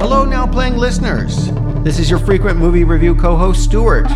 Hello, Now Playing listeners. This is your frequent movie review co host, Stuart,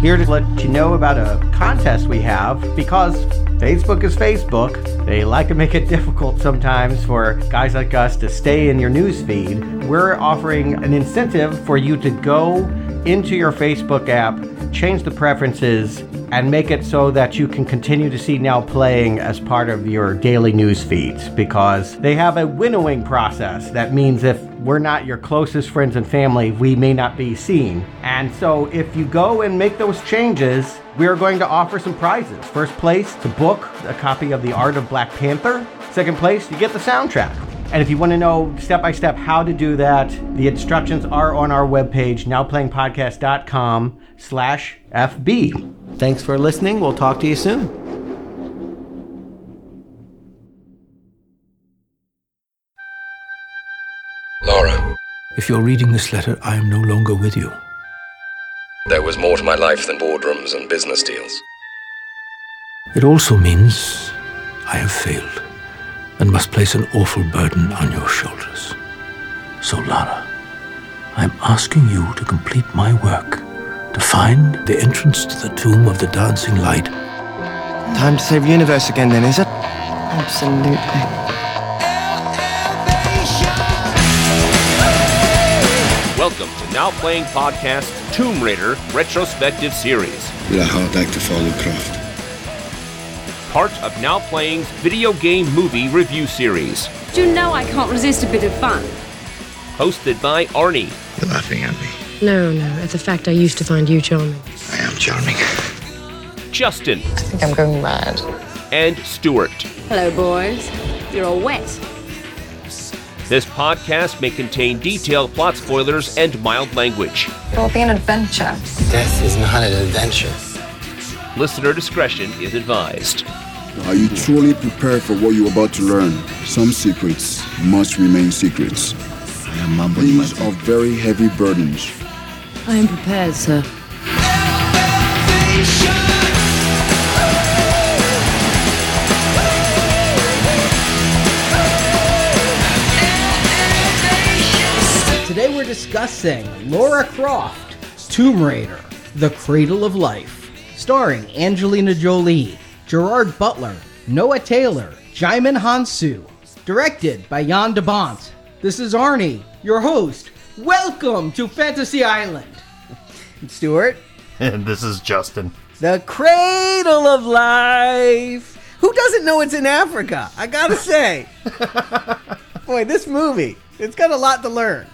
here to let you know about a contest we have because Facebook is Facebook. They like to make it difficult sometimes for guys like us to stay in your news feed. We're offering an incentive for you to go into your Facebook app, change the preferences, and make it so that you can continue to see Now Playing as part of your daily news feeds because they have a winnowing process. That means if we're not your closest friends and family, we may not be seen. And so if you go and make those changes, we are going to offer some prizes. First place, to book a copy of The Art of Black Panther. Second place, you get the soundtrack. And if you want to know step by step how to do that, the instructions are on our webpage, nowplayingpodcast.com slash FB. Thanks for listening. We'll talk to you soon. If you're reading this letter, I am no longer with you. there was more to my life than boardrooms and business deals. It also means I have failed and must place an awful burden on your shoulders. So, Lara, I'm asking you to complete my work, to find the entrance to the tomb of the dancing light. Time to save the universe again, then, is it? Absolutely. Now Playing Podcast Tomb Raider Retrospective Series, With a hard act to follow Croft. part of Now Playing's video game movie review series, Do you know I can't resist a bit of fun? hosted by Arnie, You're laughing at me. No, no, at the fact I used to find you charming. I am charming. Justin, I think I'm going mad. and Stuart. Hello, boys. You're all wet. This podcast may contain detailed plot spoilers and mild language. It will be an adventure. Death is not an adventure. Listener discretion is advised. Are you truly prepared for what you're about to learn? Some secrets must remain secrets. I am mumbling These are very heavy burdens. I am prepared, sir. Discussing Laura Croft, Tomb Raider, The Cradle of Life, starring Angelina Jolie, Gerard Butler, Noah Taylor, Djimon Hounsou, directed by Jan de Bont. This is Arnie, your host. Welcome to Fantasy Island. Stuart, And this is Justin. The Cradle of Life. Who doesn't know it's in Africa? I gotta say. Boy, this movie, it's got a lot to learn.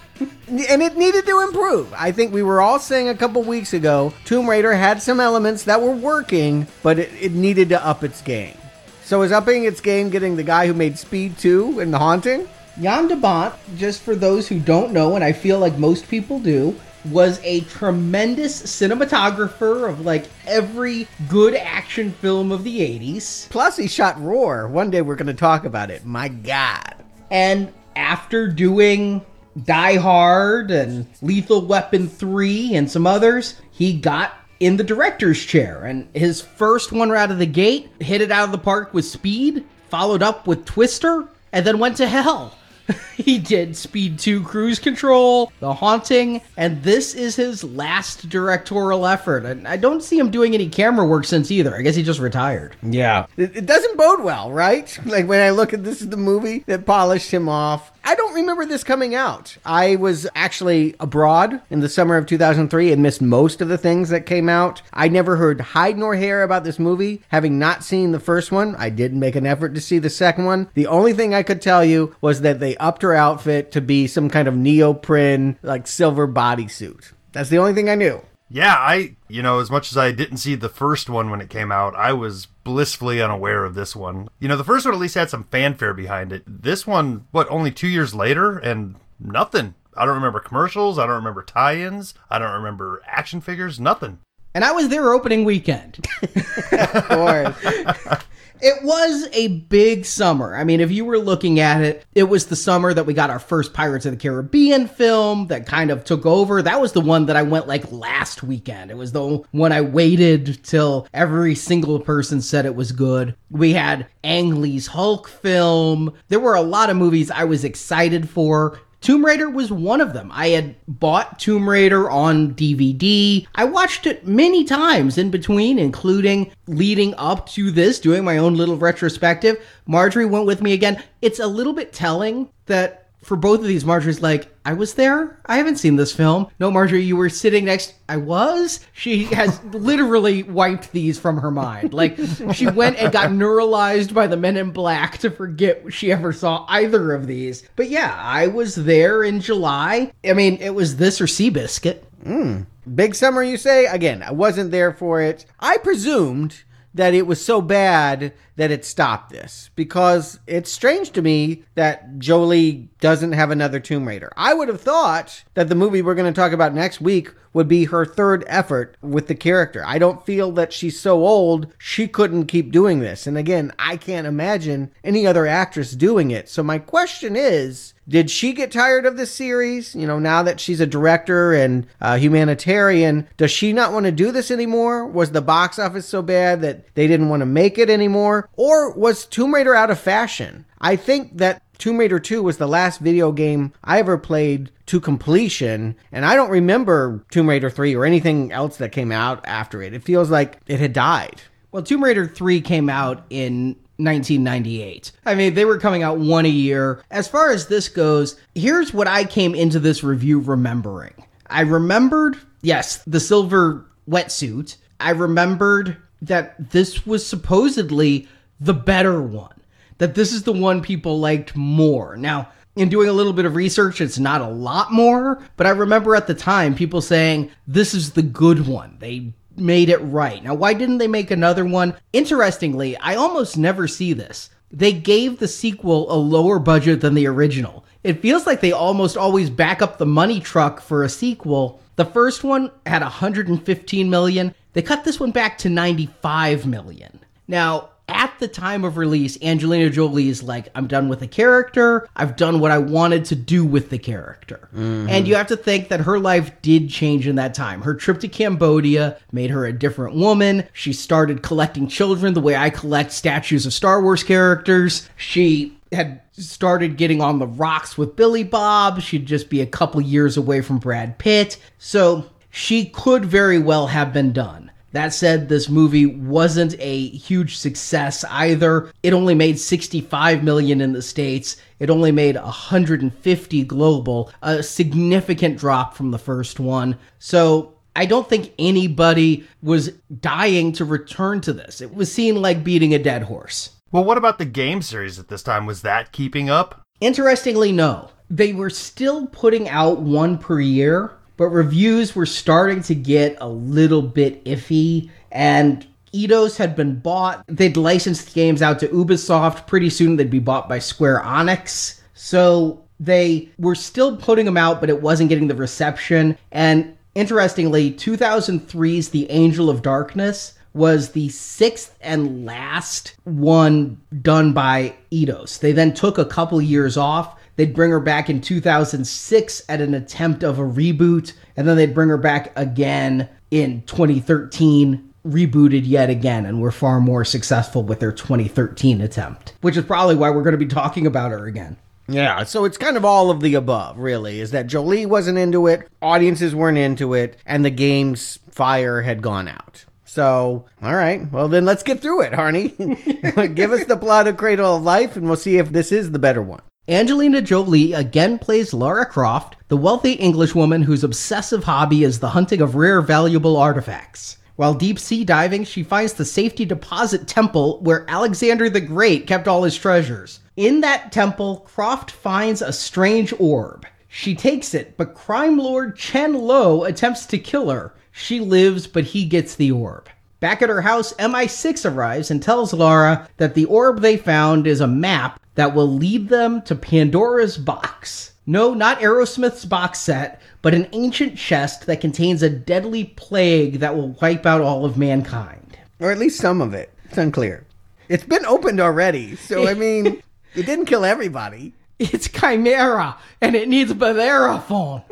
And it needed to improve. I think we were all saying a couple weeks ago Tomb Raider had some elements that were working, but it, it needed to up its game. So is upping its game getting the guy who made Speed 2 and The Haunting? Jan de Bont, just for those who don't know, and I feel like most people do, was a tremendous cinematographer of like every good action film of the 80s. Plus, he shot Roar. One day we're going to talk about it. My God. And after doing Die Hard and Lethal Weapon 3 and some others, he got in the director's chair. And his first one right out of the gate hit it out of the park with Speed, followed up with Twister, and then went to hell. he did Speed 2 Cruise Control, The Haunting, and this is his last directorial effort. And I don't see him doing any camera work since either. I guess he just retired. Yeah. It, it doesn't bode well, right? Like when I look at this is the movie that polished him off. I don't remember this coming out. I was actually abroad in the summer of 2003 and missed most of the things that came out. I never heard hide nor hair about this movie. Having not seen the first one, I didn't make an effort to see the second one. The only thing I could tell you was that they upped her outfit to be some kind of neoprene, like silver bodysuit. That's the only thing I knew. Yeah, I, you know, as much as I didn't see the first one when it came out, I was blissfully unaware of this one. You know, the first one at least had some fanfare behind it. This one, what, only two years later and nothing. I don't remember commercials. I don't remember tie ins. I don't remember action figures. Nothing. And I was there opening weekend. Of course. It was a big summer. I mean, if you were looking at it, it was the summer that we got our first Pirates of the Caribbean film that kind of took over. That was the one that I went like last weekend. It was the one I waited till every single person said it was good. We had Ang Lee's Hulk film. There were a lot of movies I was excited for Tomb Raider was one of them. I had bought Tomb Raider on DVD. I watched it many times in between, including leading up to this, doing my own little retrospective. Marjorie went with me again. It's a little bit telling that for both of these, Marjorie's like, I was there. I haven't seen this film. No, Marjorie, you were sitting next. I was. She has literally wiped these from her mind. Like she went and got neuralized by the Men in Black to forget she ever saw either of these. But yeah, I was there in July. I mean, it was this or Seabiscuit. Mm. Big summer, you say? Again, I wasn't there for it. I presumed that it was so bad that it stopped this because it's strange to me that Jolie doesn't have another Tomb Raider. I would have thought that the movie we're going to talk about next week would be her third effort with the character. I don't feel that she's so old she couldn't keep doing this. And again, I can't imagine any other actress doing it. So my question is, did she get tired of the series? You know, now that she's a director and a humanitarian, does she not want to do this anymore? Was the box office so bad that they didn't want to make it anymore? Or was Tomb Raider out of fashion? I think that Tomb Raider 2 was the last video game I ever played to completion, and I don't remember Tomb Raider 3 or anything else that came out after it. It feels like it had died. Well, Tomb Raider 3 came out in 1998. I mean, they were coming out one a year. As far as this goes, here's what I came into this review remembering. I remembered, yes, the silver wetsuit. I remembered that this was supposedly the better one, that this is the one people liked more. Now, in doing a little bit of research, it's not a lot more, but I remember at the time people saying this is the good one. They made it right. Now, why didn't they make another one? Interestingly, I almost never see this. They gave the sequel a lower budget than the original. It feels like they almost always back up the money truck for a sequel. The first one had 115 million. They cut this one back to 95 million. Now, at the time of release, Angelina Jolie is like, I'm done with the character. I've done what I wanted to do with the character. Mm-hmm. And you have to think that her life did change in that time. Her trip to Cambodia made her a different woman. She started collecting children the way I collect statues of Star Wars characters. She had started getting on the rocks with Billy Bob. She'd just be a couple years away from Brad Pitt. So she could very well have been done. That said, this movie wasn't a huge success either. It only made 65 million in the states. It only made 150 global, a significant drop from the first one. So, I don't think anybody was dying to return to this. It was seen like beating a dead horse. Well, what about the game series at this time? Was that keeping up? Interestingly, no. They were still putting out one per year, but reviews were starting to get a little bit iffy and Eidos had been bought. They'd licensed the games out to Ubisoft. Pretty soon they'd be bought by Square Enix. So they were still putting them out, but it wasn't getting the reception. And interestingly, 2003's The Angel of Darkness was the sixth and last one done by Eidos. They then took a couple years off They'd bring her back in 2006 at an attempt of a reboot, and then they'd bring her back again in 2013 rebooted yet again and were far more successful with their 2013 attempt, which is probably why we're going to be talking about her again. Yeah, so it's kind of all of the above, really, is that Jolie wasn't into it, audiences weren't into it, and the game's fire had gone out. So, all right, well, then let's get through it, Arnie. Give us the plot of Cradle of Life, and we'll see if this is the better one. Angelina Jolie again plays Lara Croft, the wealthy Englishwoman whose obsessive hobby is the hunting of rare, valuable artifacts. While deep sea diving, she finds the safety deposit temple where Alexander the Great kept all his treasures. In that temple, Croft finds a strange orb. She takes it, but crime lord Chen Lo attempts to kill her. She lives, but he gets the orb. Back at her house, MI6 arrives and tells Lara that the orb they found is a map that will lead them to Pandora's box. No, not Aerosmith's box set, but an ancient chest that contains a deadly plague that will wipe out all of mankind. Or at least some of it. It's unclear. It's been opened already, so I mean, it didn't kill everybody. It's Chimera, and it needs Bellerophon.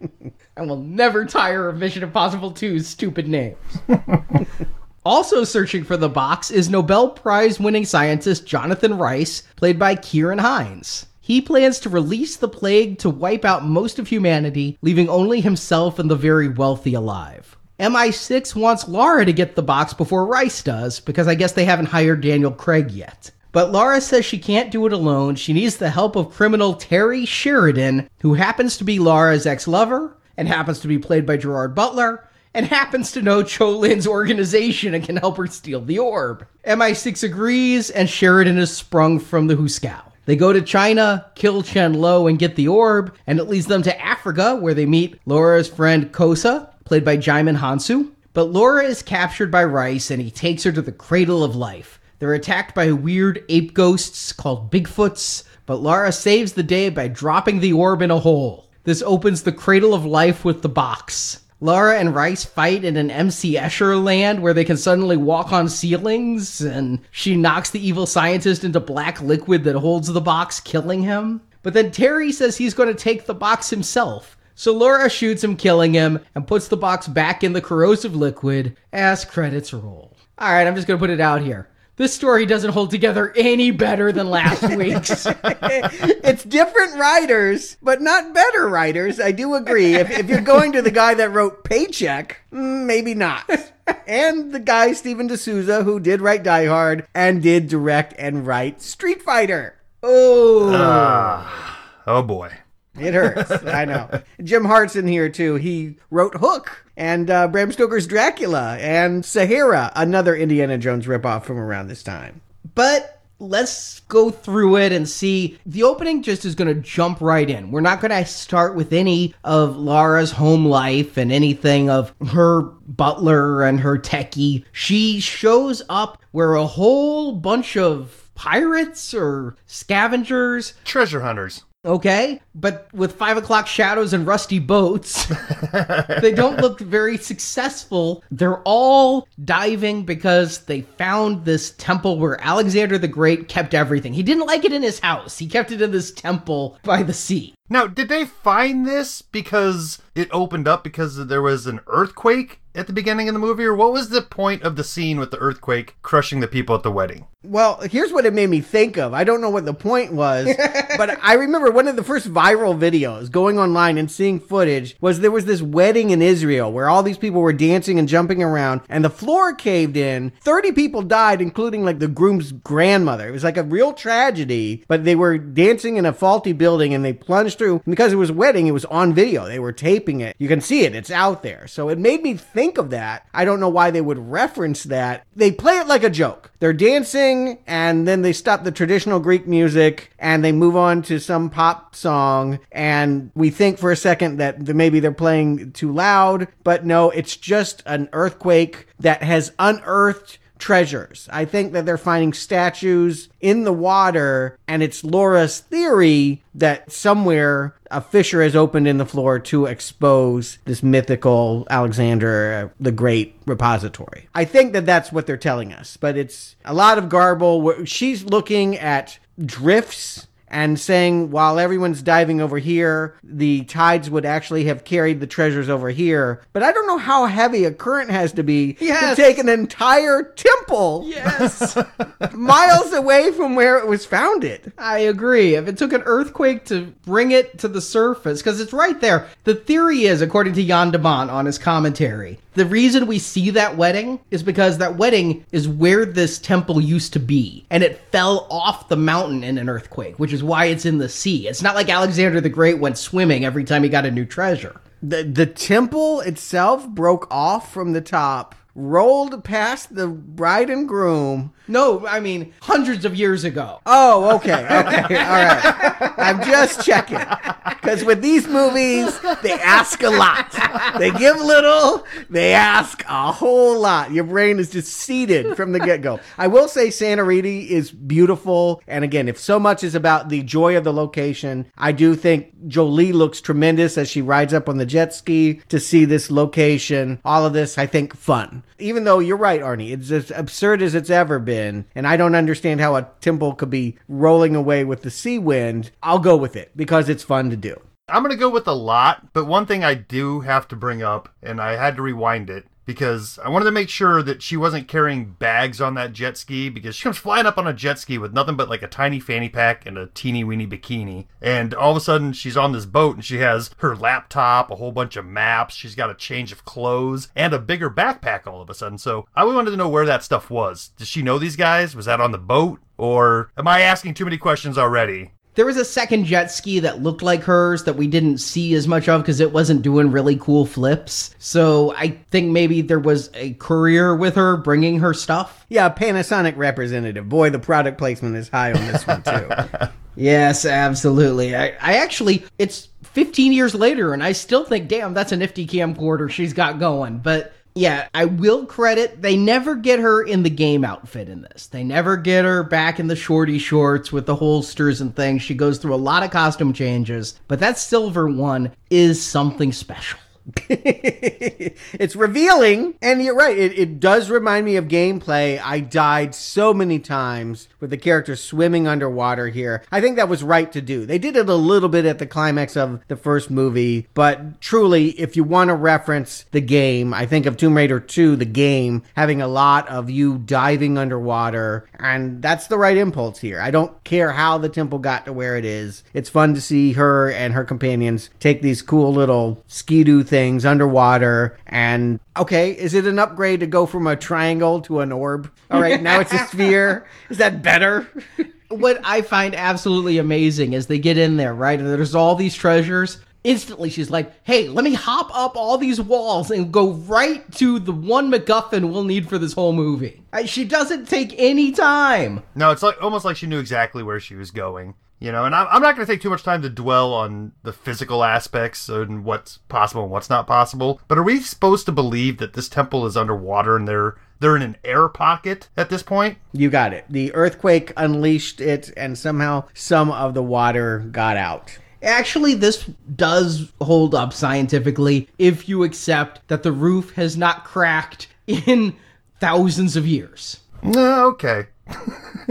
I will never tire of Mission Impossible 2's stupid names. Also searching for the box is Nobel Prize winning scientist Jonathan Reiss, played by Ciarán Hinds. He plans to release the plague to wipe out most of humanity, leaving only himself and the very wealthy alive. MI6 wants Laura to get the box before Reiss does, because I guess they haven't hired Daniel Craig yet. But Laura says she can't do it alone. She needs the help of criminal Terry Sheridan, who happens to be Laura's ex lover, and happens to be played by Gerard Butler, and happens to know Cho Lin's organization and can help her steal the orb. MI6 agrees, and Sheridan is sprung from the Huskow. They go to China, kill Chen Lo, and get the orb, and it leads them to Africa, where they meet Laura's friend Kosa, played by Djimon Hounsou. But Laura is captured by Reiss, and he takes her to the Cradle of Life. They're attacked by weird ape ghosts called Bigfoots, but Laura saves the day by dropping the orb in a hole. This opens the Cradle of Life with the box. Laura and Reiss fight in an MC Escher land where they can suddenly walk on ceilings, and she knocks the evil scientist into black liquid that holds the box, killing him. But then Terry says he's going to take the box himself. So Laura shoots him, killing him, and puts the box back in the corrosive liquid as credits roll. All right, I'm just going to put it out here. This story doesn't hold together any better than last week's. it's different writers, but not better writers. I do agree. If, if you're going to the guy that wrote Paycheck, mm, maybe not. and the guy, Steven de Souza, who did write Die Hard and did direct and write Street Fighter. Oh. Uh, oh boy. It hurts. I know. Jim Hart's in here too. He wrote Hook and uh, Bram Stoker's Dracula and Sahara, another Indiana Jones ripoff from around this time. But let's go through it and see. The opening just is going to jump right in. We're not going to start with any of Laura's home life and anything of her butler and her techie. She shows up where a whole bunch of pirates or scavengers, treasure hunters. Okay, but with five o'clock shadows and rusty boats, they don't look very successful. They're all diving because they found this temple where Alexander the Great kept everything. He didn't like it in his house, he kept it in this temple by the sea. Now, did they find this because it opened up because there was an earthquake at the beginning of the movie, or what was the point of the scene with the earthquake crushing the people at the wedding? Well, here's what it made me think of. I don't know what the point was, but I remember one of the first viral videos going online and seeing footage was there was this wedding in Israel where all these people were dancing and jumping around and the floor caved in. 30 people died, including like the groom's grandmother. It was like a real tragedy, but they were dancing in a faulty building and they plunged through. And because it was a wedding, it was on video. They were taping it. You can see it. It's out there. So it made me think of that. I don't know why they would reference that. They play it like a joke. They're dancing and then they stop the traditional Greek music and they move on to some pop song. And we think for a second that maybe they're playing too loud, but no, it's just an earthquake that has unearthed treasures. I think that they're finding statues in the water, and it's Laura's theory that somewhere a fissure has opened in the floor to expose this mythical Alexander uh, the Great repository. I think that that's what they're telling us, but it's a lot of garble. She's looking at drifts and saying while everyone's diving over here, the tides would actually have carried the treasures over here. But I don't know how heavy a current has to be yes. to take an entire temple yes. miles away from where it was founded. I agree. If it took an earthquake to bring it to the surface, because it's right there. The theory is, according to Jan de Bont on his commentary, the reason we see that wedding is because that wedding is where this temple used to be, and it fell off the mountain in an earthquake, which is why it's in the sea. It's not like Alexander the Great went swimming every time he got a new treasure. The the temple itself broke off from the top, rolled past the bride and groom. No, I mean hundreds of years ago. Oh, okay, okay, all right. I'm just checking because with these movies, they ask a lot. They give little, they ask a whole lot. Your brain is just seated from the get go. I will say Santorini is beautiful, and again, if so much is about the joy of the location, I do think Jolie looks tremendous as she rides up on the jet ski to see this location. All of this, I think, fun. Even though you're right, Arnie, it's as absurd as it's ever been, and I don't understand how a temple could be rolling away with the sea wind. I'll go with it because it's fun to do. I'm going to go with a lot, but one thing I do have to bring up, and I had to rewind it, because I wanted to make sure that she wasn't carrying bags on that jet ski because she comes flying up on a jet ski with nothing but like a tiny fanny pack and a teeny weeny bikini. And all of a sudden she's on this boat and she has her laptop, a whole bunch of maps, she's got a change of clothes, and a bigger backpack all of a sudden. So I wanted to know where that stuff was. Does she know these guys? Was that on the boat? Or am I asking too many questions already? There was a second jet ski that looked like hers that we didn't see as much of because it wasn't doing really cool flips. So I think maybe there was a courier with her bringing her stuff. Yeah, Panasonic representative. Boy, the product placement is high on this one too. yes, absolutely. I, I actually, it's 15 years later, and I still think, damn, that's a nifty camcorder she's got going. But yeah, I will credit they never get her in the game outfit in this. They never get her back in the shorty shorts with the holsters and things. She goes through a lot of costume changes, but that silver one is something special. it's revealing, and you're right. It, it does remind me of gameplay. I died so many times with the character swimming underwater here. I think that was right to do. They did it a little bit at the climax of the first movie, but truly, if you want to reference the game, I think of Tomb Raider 2, the game, having a lot of you diving underwater, and that's the right impulse here. I don't care how the temple got to where it is. It's fun to see her and her companions take these cool little ski-doo things underwater. And okay, is it an upgrade to go from a triangle to an orb? All right, now it's a sphere. Is that better? what I find absolutely amazing is they get in there, right? And there's all these treasures. Instantly, she's like, hey, let me hop up all these walls and go right to the one MacGuffin we'll need for this whole movie. Uh, she doesn't take any time. No, it's like almost like she knew exactly where she was going you know and i'm, I'm not going to take too much time to dwell on the physical aspects and what's possible and what's not possible but are we supposed to believe that this temple is underwater and they're they're in an air pocket at this point you got it the earthquake unleashed it and somehow some of the water got out Actually, this does hold up scientifically if you accept that the roof has not cracked in thousands of years. Uh, okay.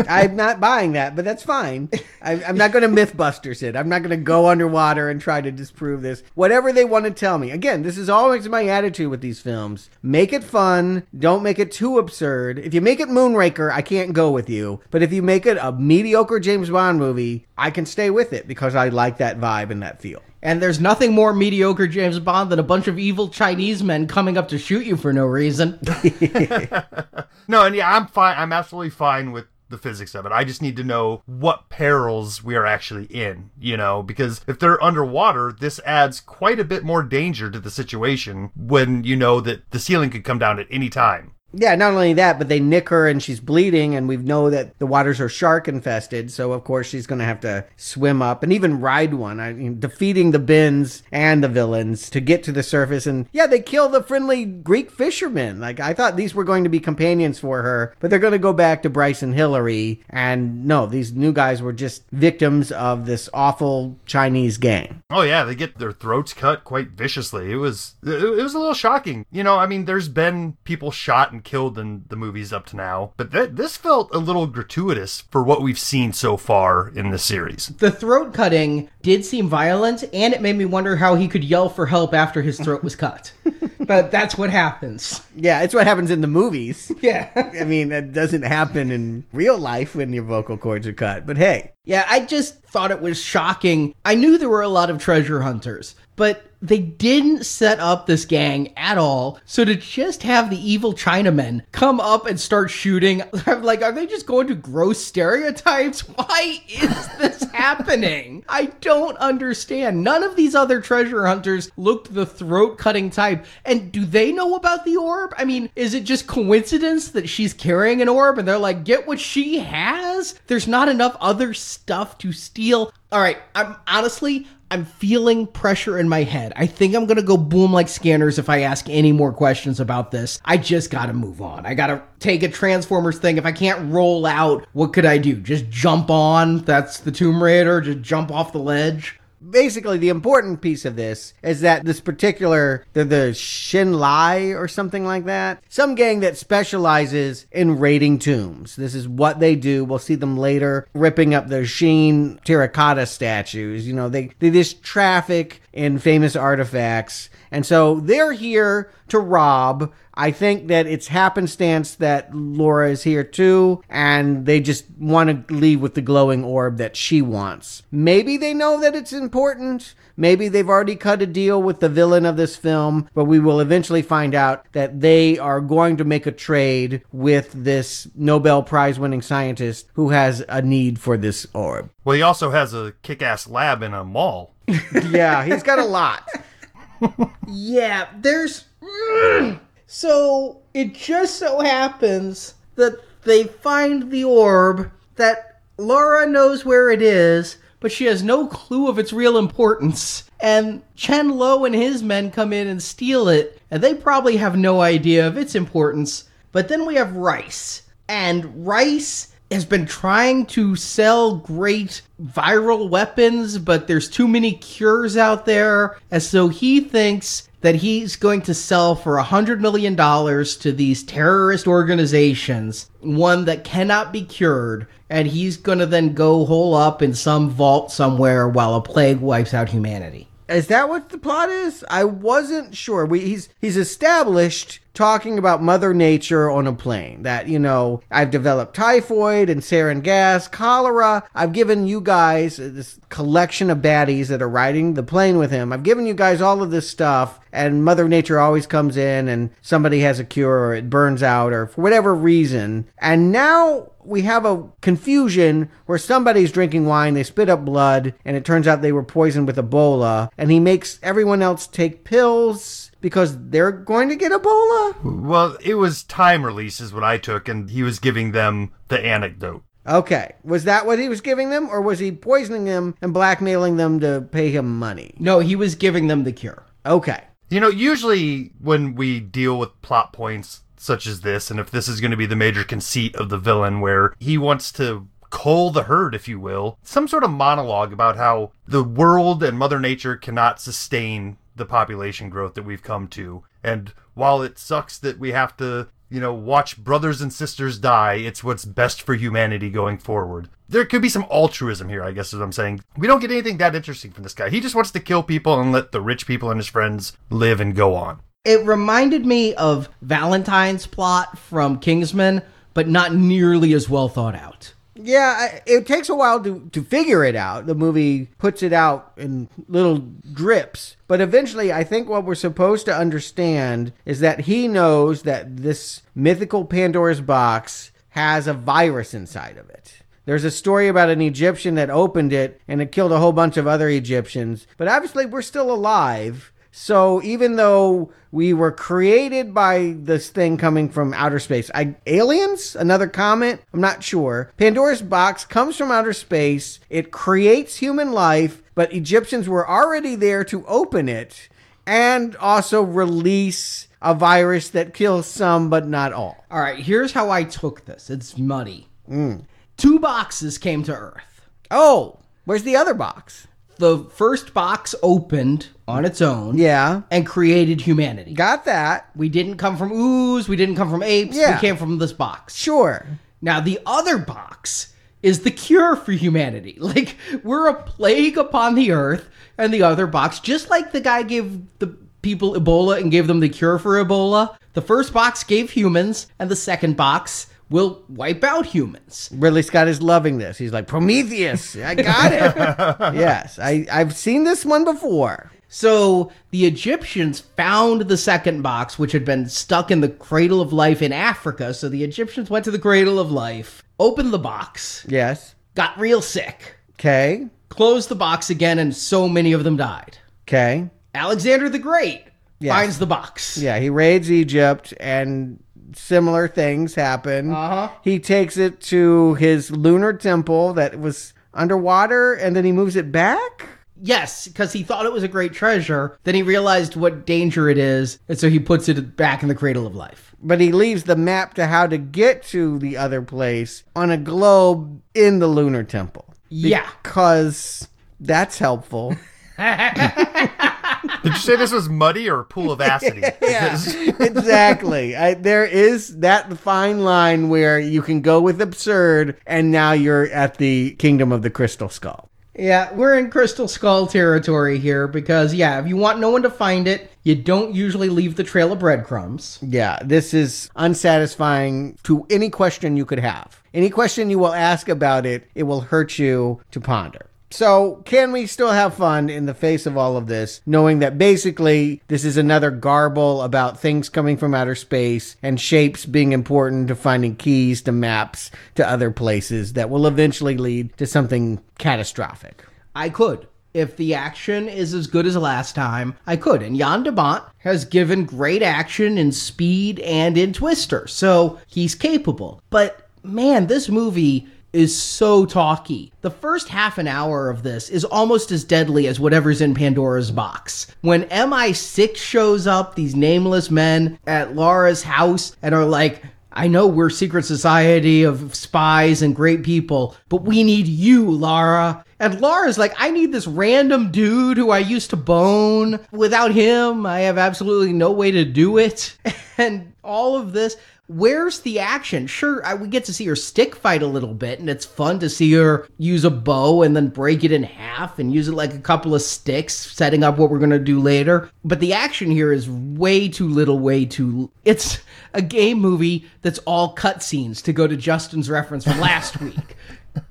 I'm not buying that, but that's fine. I, am not going to Mythbusters it. I'm not going to go underwater and try to disprove this. Whatever they want to tell me. Again, this is always my attitude with these films. Make it fun. Don't make it too absurd. If you make it Moonraker, I can't go with you. But if you make it a mediocre James Bond movie, I can stay with it because I like that vibe and that feel. And there's nothing more mediocre James Bond than a bunch of evil Chinese men coming up to shoot you for no reason. no, and yeah, I'm fine. I'm absolutely fine with the physics of it. I just need to know what perils we are actually in, you know, because if they're underwater, this adds quite a bit more danger to the situation when you know that the ceiling could come down at any time. Yeah, not only that, but they nick her and she's bleeding, and we know that the waters are shark infested. So of course she's going to have to swim up and even ride one. I mean, defeating the Bins and the villains to get to the surface, and yeah, they kill the friendly Greek fishermen. Like I thought these were going to be companions for her, but they're going to go back to Bryce and Hillary, and no, these new guys were just victims of this awful Chinese gang. Oh yeah, they get their throats cut quite viciously. It was it was a little shocking. You know, I mean, there's been people shot and killed in the movies up to now, but th- this felt a little gratuitous for what we've seen so far in the series. The throat cutting did seem violent, and it made me wonder how he could yell for help after his throat was cut. but that's what happens. Yeah, it's what happens in the movies. Yeah. I mean, that doesn't happen in real life when your vocal cords are cut, but hey. Yeah, I just thought it was shocking. I knew there were a lot of treasure hunters, but they didn't set up this gang at all. So to just have the evil Chinamen come up and start shooting, I'm like, are they just going to gross stereotypes? Why is this happening? I don't understand. None of these other treasure hunters looked the throat cutting type. And do they know about the orb? I mean, is it just coincidence that she's carrying an orb and they're like, get what she has? There's not enough other stuff to steal. All right, I'm honestly, I'm feeling pressure in my head. I think I'm gonna go boom like scanners if I ask any more questions about this. I just gotta move on. I gotta take a Transformers thing. If I can't roll out, what could I do? Just jump on? That's the Tomb Raider. Just jump off the ledge basically the important piece of this is that this particular the, the Shin Lai or something like that, some gang that specializes in raiding tombs. This is what they do. We'll see them later ripping up the Sheen terracotta statues. You know, they they just traffic in famous artifacts. And so they're here to rob I think that it's happenstance that Laura is here too, and they just want to leave with the glowing orb that she wants. Maybe they know that it's important. Maybe they've already cut a deal with the villain of this film, but we will eventually find out that they are going to make a trade with this Nobel Prize winning scientist who has a need for this orb. Well, he also has a kick ass lab in a mall. yeah, he's got a lot. yeah, there's. Mm, So it just so happens that they find the orb, that Laura knows where it is, but she has no clue of its real importance. And Chen Lo and his men come in and steal it, and they probably have no idea of its importance. But then we have Reiss. And Reiss has been trying to sell great viral weapons, but there's too many cures out there. And so he thinks that he's going to sell for a hundred million dollars to these terrorist organizations, one that cannot be cured, and he's going to then go hole up in some vault somewhere while a plague wipes out humanity. Is that what the plot is? I wasn't sure. We, he's he's established talking about Mother Nature on a plane. That you know, I've developed typhoid and sarin gas, cholera. I've given you guys this collection of baddies that are riding the plane with him. I've given you guys all of this stuff, and Mother Nature always comes in, and somebody has a cure, or it burns out, or for whatever reason. And now we have a confusion where somebody's drinking wine, they spit up blood, and it turns out they were poisoned with Ebola, and he makes everyone else take pills because they're going to get Ebola? Well, it was time release is what I took, and he was giving them the anecdote. Okay. Was that what he was giving them, or was he poisoning them and blackmailing them to pay him money? No, he was giving them the cure. Okay. You know, usually when we deal with plot points such as this, and if this is going to be the major conceit of the villain, where he wants to cull the herd, if you will, some sort of monologue about how the world and Mother Nature cannot sustain the population growth that we've come to. And while it sucks that we have to, you know, watch brothers and sisters die, it's what's best for humanity going forward. There could be some altruism here, I guess is what I'm saying. We don't get anything that interesting from this guy. He just wants to kill people and let the rich people and his friends live and go on. It reminded me of Valentine's plot from Kingsman, but not nearly as well thought out. Yeah, it takes a while to, to figure it out. The movie puts it out in little drips. But eventually, I think what we're supposed to understand is that he knows that this mythical Pandora's box has a virus inside of it. There's a story about an Egyptian that opened it and it killed a whole bunch of other Egyptians. But obviously, we're still alive. So even though we were created by this thing coming from outer space, I, aliens? Another comment? I'm not sure. Pandora's box comes from outer space. It creates human life, but Egyptians were already there to open it and also release a virus that kills some but not all. All right, here's how I took this. It's muddy. Mm. Two boxes came to Earth. Oh, where's the other box? The first box opened on its own. Yeah. And created humanity. Got that. We didn't come from ooze. We didn't come from apes. Yeah. We came from this box. Sure. Now, the other box is the cure for humanity. Like, we're a plague upon the earth, and the other box, just like the guy gave the people Ebola and gave them the cure for Ebola, the first box gave humans, and the second box will wipe out humans. Ridley Scott is loving this. He's like, Prometheus, I got it. yes, I, I've seen this one before. So the Egyptians found the second box, which had been stuck in the cradle of life in Africa. So the Egyptians went to the cradle of life, opened the box. Yes. Got real sick. Okay. Closed the box again, and so many of them died. Okay. Alexander the Great Yes. finds the box. Yeah, he raids Egypt and similar things happen. Uh-huh. He takes it to his lunar temple that was underwater and then he moves it back? Yes, because he thought it was a great treasure. Then he realized what danger it is, and so he puts it back in the cradle of life. But he leaves the map to how to get to the other place on a globe in the lunar temple. Yeah. Because that's helpful. Did you say this was muddy or a pool of acid? yeah, exactly. I, there is that fine line where you can go with absurd, and now you're at the kingdom of the crystal skull. Yeah, we're in Crystal Skull territory here because, yeah, if you want no one to find it, you don't usually leave the trail of breadcrumbs. Yeah, this is unsatisfying to any question you could have. Any question you will ask about it, it will hurt you to ponder. So, can we still have fun in the face of all of this, knowing that basically this is another garble about things coming from outer space and shapes being important to finding keys to maps to other places that will eventually lead to something catastrophic? I could. If the action is as good as last time, I could. And Jan de Bont has given great action in Speed and in Twister, so he's capable. But man, this movie is so talky. The first half an hour of this is almost as deadly as whatever's in Pandora's box. When MI6 shows up, these nameless men at Laura's house and are like, I know we're secret society of spies and great people, but we need you, Lara. And Lara's like, I need this random dude who I used to bone. Without him, I have absolutely no way to do it. And all of this, where's the action? Sure, I, we get to see her stick fight a little bit, and it's fun to see her use a bow and then break it in half and use it like a couple of sticks, setting up what we're going to do later. But the action here is way too little, way too. It's a game movie that's all cutscenes, to go to Justin's reference from last week.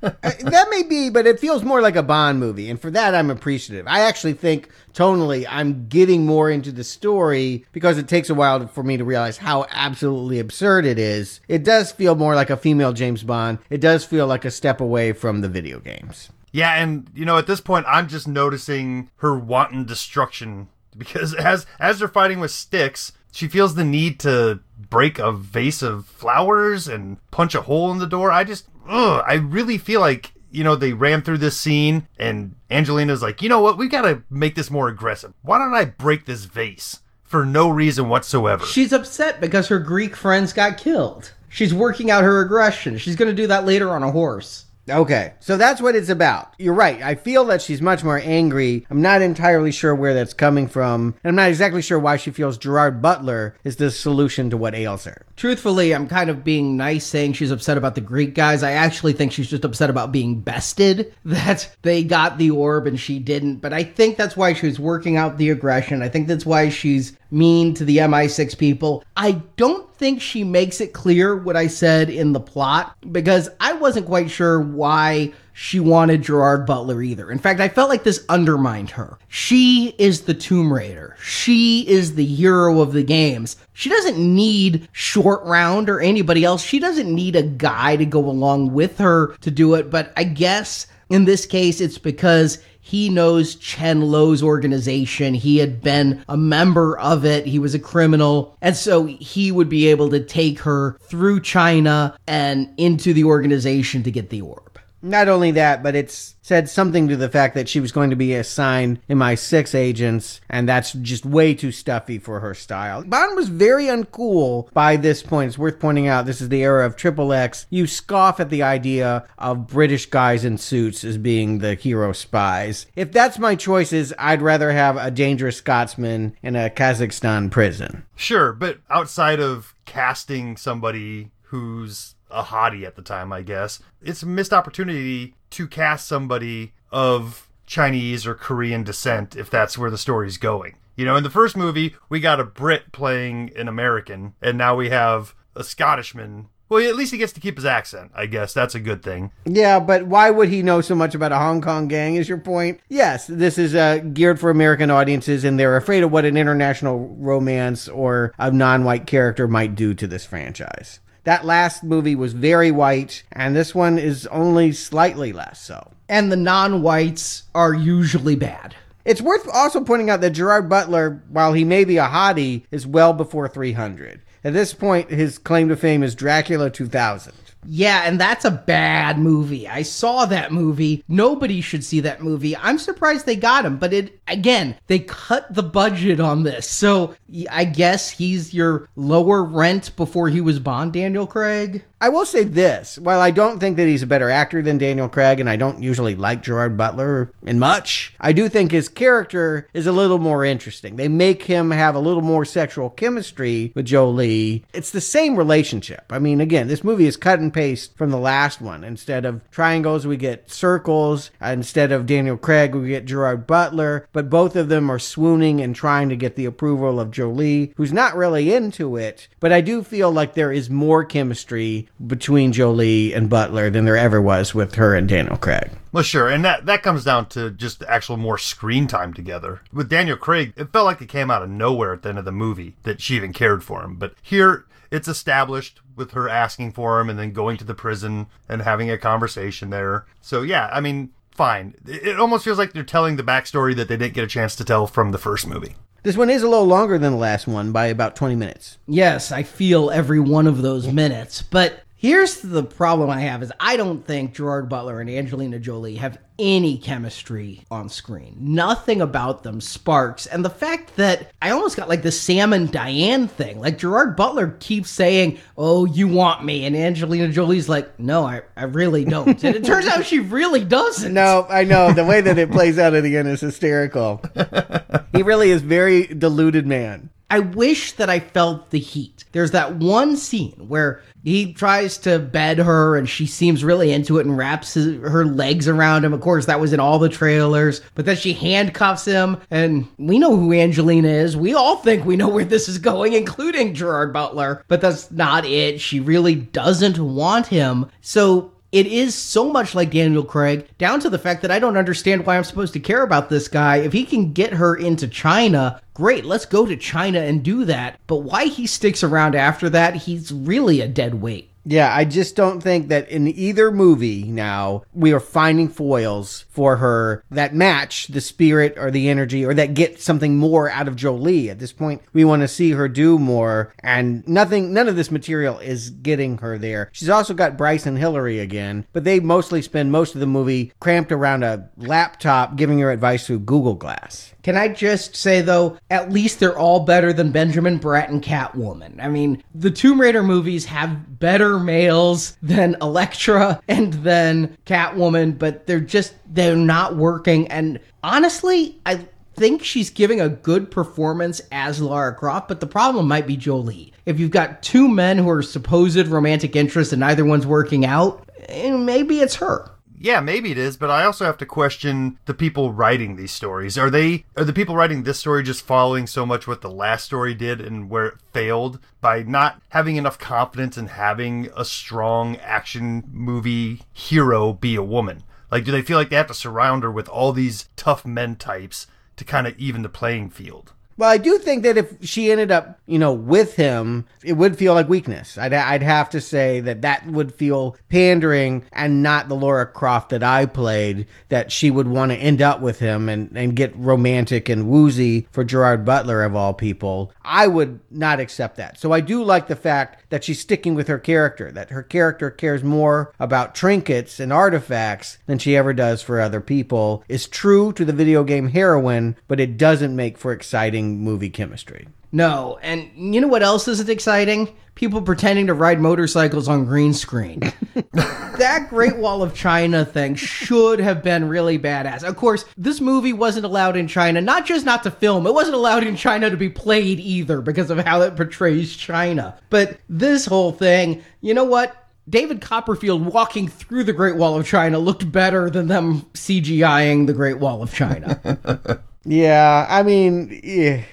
Uh, that may be, but it feels more like a Bond movie, and for that I'm appreciative. I actually think tonally I'm getting more into the story because it takes a while for me to realize how absolutely absurd it is. It does feel more like a female James Bond. It does feel like a step away from the video games. Yeah, and you know, at this point, I'm just noticing her wanton destruction because as as they're fighting with sticks, she feels the need to break a vase of flowers and punch a hole in the door. I just, ugh, I really feel like you know they ran through this scene and Angelina's like, you know what, we got to make this more aggressive. Why don't I break this vase for no reason whatsoever? She's upset because her Greek friends got killed. She's working out her aggression. She's going to do that later on a horse. Okay, so that's what it's about. You're right. I feel that she's much more angry. I'm not entirely sure where that's coming from. And I'm not exactly sure why she feels Gerard Butler is the solution to what ails her. Truthfully, I'm kind of being nice saying she's upset about the Greek guys. I actually think she's just upset about being bested, that they got the orb and she didn't. But I think that's why she's working out the aggression. I think that's why she's mean to the MI6 people. I don't think she makes it clear what I said in the plot because I wasn't quite sure why she wanted Gerard Butler either. In fact, I felt like this undermined her. She is the Tomb Raider. She is the hero of the games. She doesn't need Short Round or anybody else. She doesn't need a guy to go along with her to do it. But I guess in this case, it's because he knows Chen Lo's organization. He had been a member of it. He was a criminal. And so he would be able to take her through China and into the organization to get the orb. Not only that, but it's said something to the fact that she was going to be assigned MI6 agents, and that's just way too stuffy for her style. Bond was very uncool by this point. It's worth pointing out this is the era of Triple X. You scoff at the idea of British guys in suits as being the hero spies. If that's my choices, I'd rather have a dangerous Scotsman in a Kazakhstan prison. Sure, but outside of casting somebody who's a hottie at the time, I guess. It's a missed opportunity to cast somebody of Chinese or Korean descent if that's where the story's going. You know, in the first movie, we got a Brit playing an American, and now we have a Scottishman. Well, at least he gets to keep his accent, I guess. That's a good thing. Yeah, but why would he know so much about a Hong Kong gang, is your point? Yes, this is uh, geared for American audiences, and they're afraid of what an international romance or a non white character might do to this franchise. That last movie was very white, and this one is only slightly less so. And the non whites are usually bad. It's worth also pointing out that Gerard Butler, while he may be a hottie, is well before 300. At this point, his claim to fame is Dracula 2000. Yeah, and that's a bad movie. I saw that movie. Nobody should see that movie. I'm surprised they got him, but it again, they cut the budget on this. So I guess he's your lower rent before he was Bond, Daniel Craig. I will say this: while I don't think that he's a better actor than Daniel Craig, and I don't usually like Gerard Butler in much, I do think his character is a little more interesting. They make him have a little more sexual chemistry with Jolie. It's the same relationship. I mean, again, this movie is cut and paste from the last one. Instead of triangles, we get circles. Instead of Daniel Craig, we get Gerard Butler. But both of them are swooning and trying to get the approval of Jolie, who's not really into it. But I do feel like there is more chemistry between Jolie and Butler than there ever was with her and Daniel Craig. Well, sure, and that that comes down to just actual more screen time together. With Daniel Craig, it felt like it came out of nowhere at the end of the movie that she even cared for him. But here, it's established with her asking for him and then going to the prison and having a conversation there. So yeah, I mean, fine. It it almost feels like they're telling the backstory that they didn't get a chance to tell from the first movie. This one is a little longer than the last one by about 20 minutes. Yes, I feel every one of those minutes. But here's the problem I have is I don't think Gerard Butler and Angelina Jolie have any chemistry on screen. Nothing about them sparks. And the fact that I almost got like the Sam and Diane thing. Like Gerard Butler keeps saying, Oh, you want me. And Angelina Jolie's like, No, I, I really don't. And it turns out she really doesn't. No, I know. The way that it plays out at the end is hysterical. he really is very deluded man. I wish that I felt the heat. There's that one scene where he tries to bed her and she seems really into it and wraps his, her legs around him. Of course, that was in all the trailers, but then she handcuffs him and we know who Angelina is. We all think we know where this is going, including Gerard Butler, but that's not it. She really doesn't want him. So it is so much like Daniel Craig, down to the fact that I don't understand why I'm supposed to care about this guy. If he can get her into China, great, let's go to China and do that. But why he sticks around after that, he's really a dead weight. Yeah, I just don't think that in either movie now we are finding foils for her that match the spirit or the energy or that get something more out of Jolie. At this point, we want to see her do more, and nothing, none of this material is getting her there. She's also got Bryce and Hillary again, but they mostly spend most of the movie cramped around a laptop giving her advice through Google Glass. Can I just say though, at least they're all better than Benjamin Bratt and Catwoman. I mean, the Tomb Raider movies have better males than Elektra and then Catwoman, but they're just they're not working and honestly, I think she's giving a good performance as Lara Croft, but the problem might be Jolie. If you've got two men who are supposed romantic interests and neither one's working out, eh, maybe it's her yeah, maybe it is, but I also have to question the people writing these stories. Are they are the people writing this story just following so much what the last story did and where it failed by not having enough confidence in having a strong action movie hero be a woman? Like do they feel like they have to surround her with all these tough men types to kind of even the playing field? Well, I do think that if she ended up, you know, with him, it would feel like weakness. I'd, I'd have to say that that would feel pandering and not the Lara Croft that I played, that she would want to end up with him and, and get romantic and woozy for Gerard Butler, of all people. I would not accept that. So I do like the fact that she's sticking with her character, that her character cares more about trinkets and artifacts than she ever does for other people, is true to the video game heroine, but it doesn't make for exciting movie chemistry. No, and you know what else isn't exciting? People pretending to ride motorcycles on green screen. that Great Wall of China thing should have been really badass. Of course, this movie wasn't allowed in China, not just not to film, it wasn't allowed in China to be played either because of how it portrays China. But this whole thing, you know what? David Copperfield walking through the Great Wall of China looked better than them CGIing the Great Wall of China. Yeah, I mean,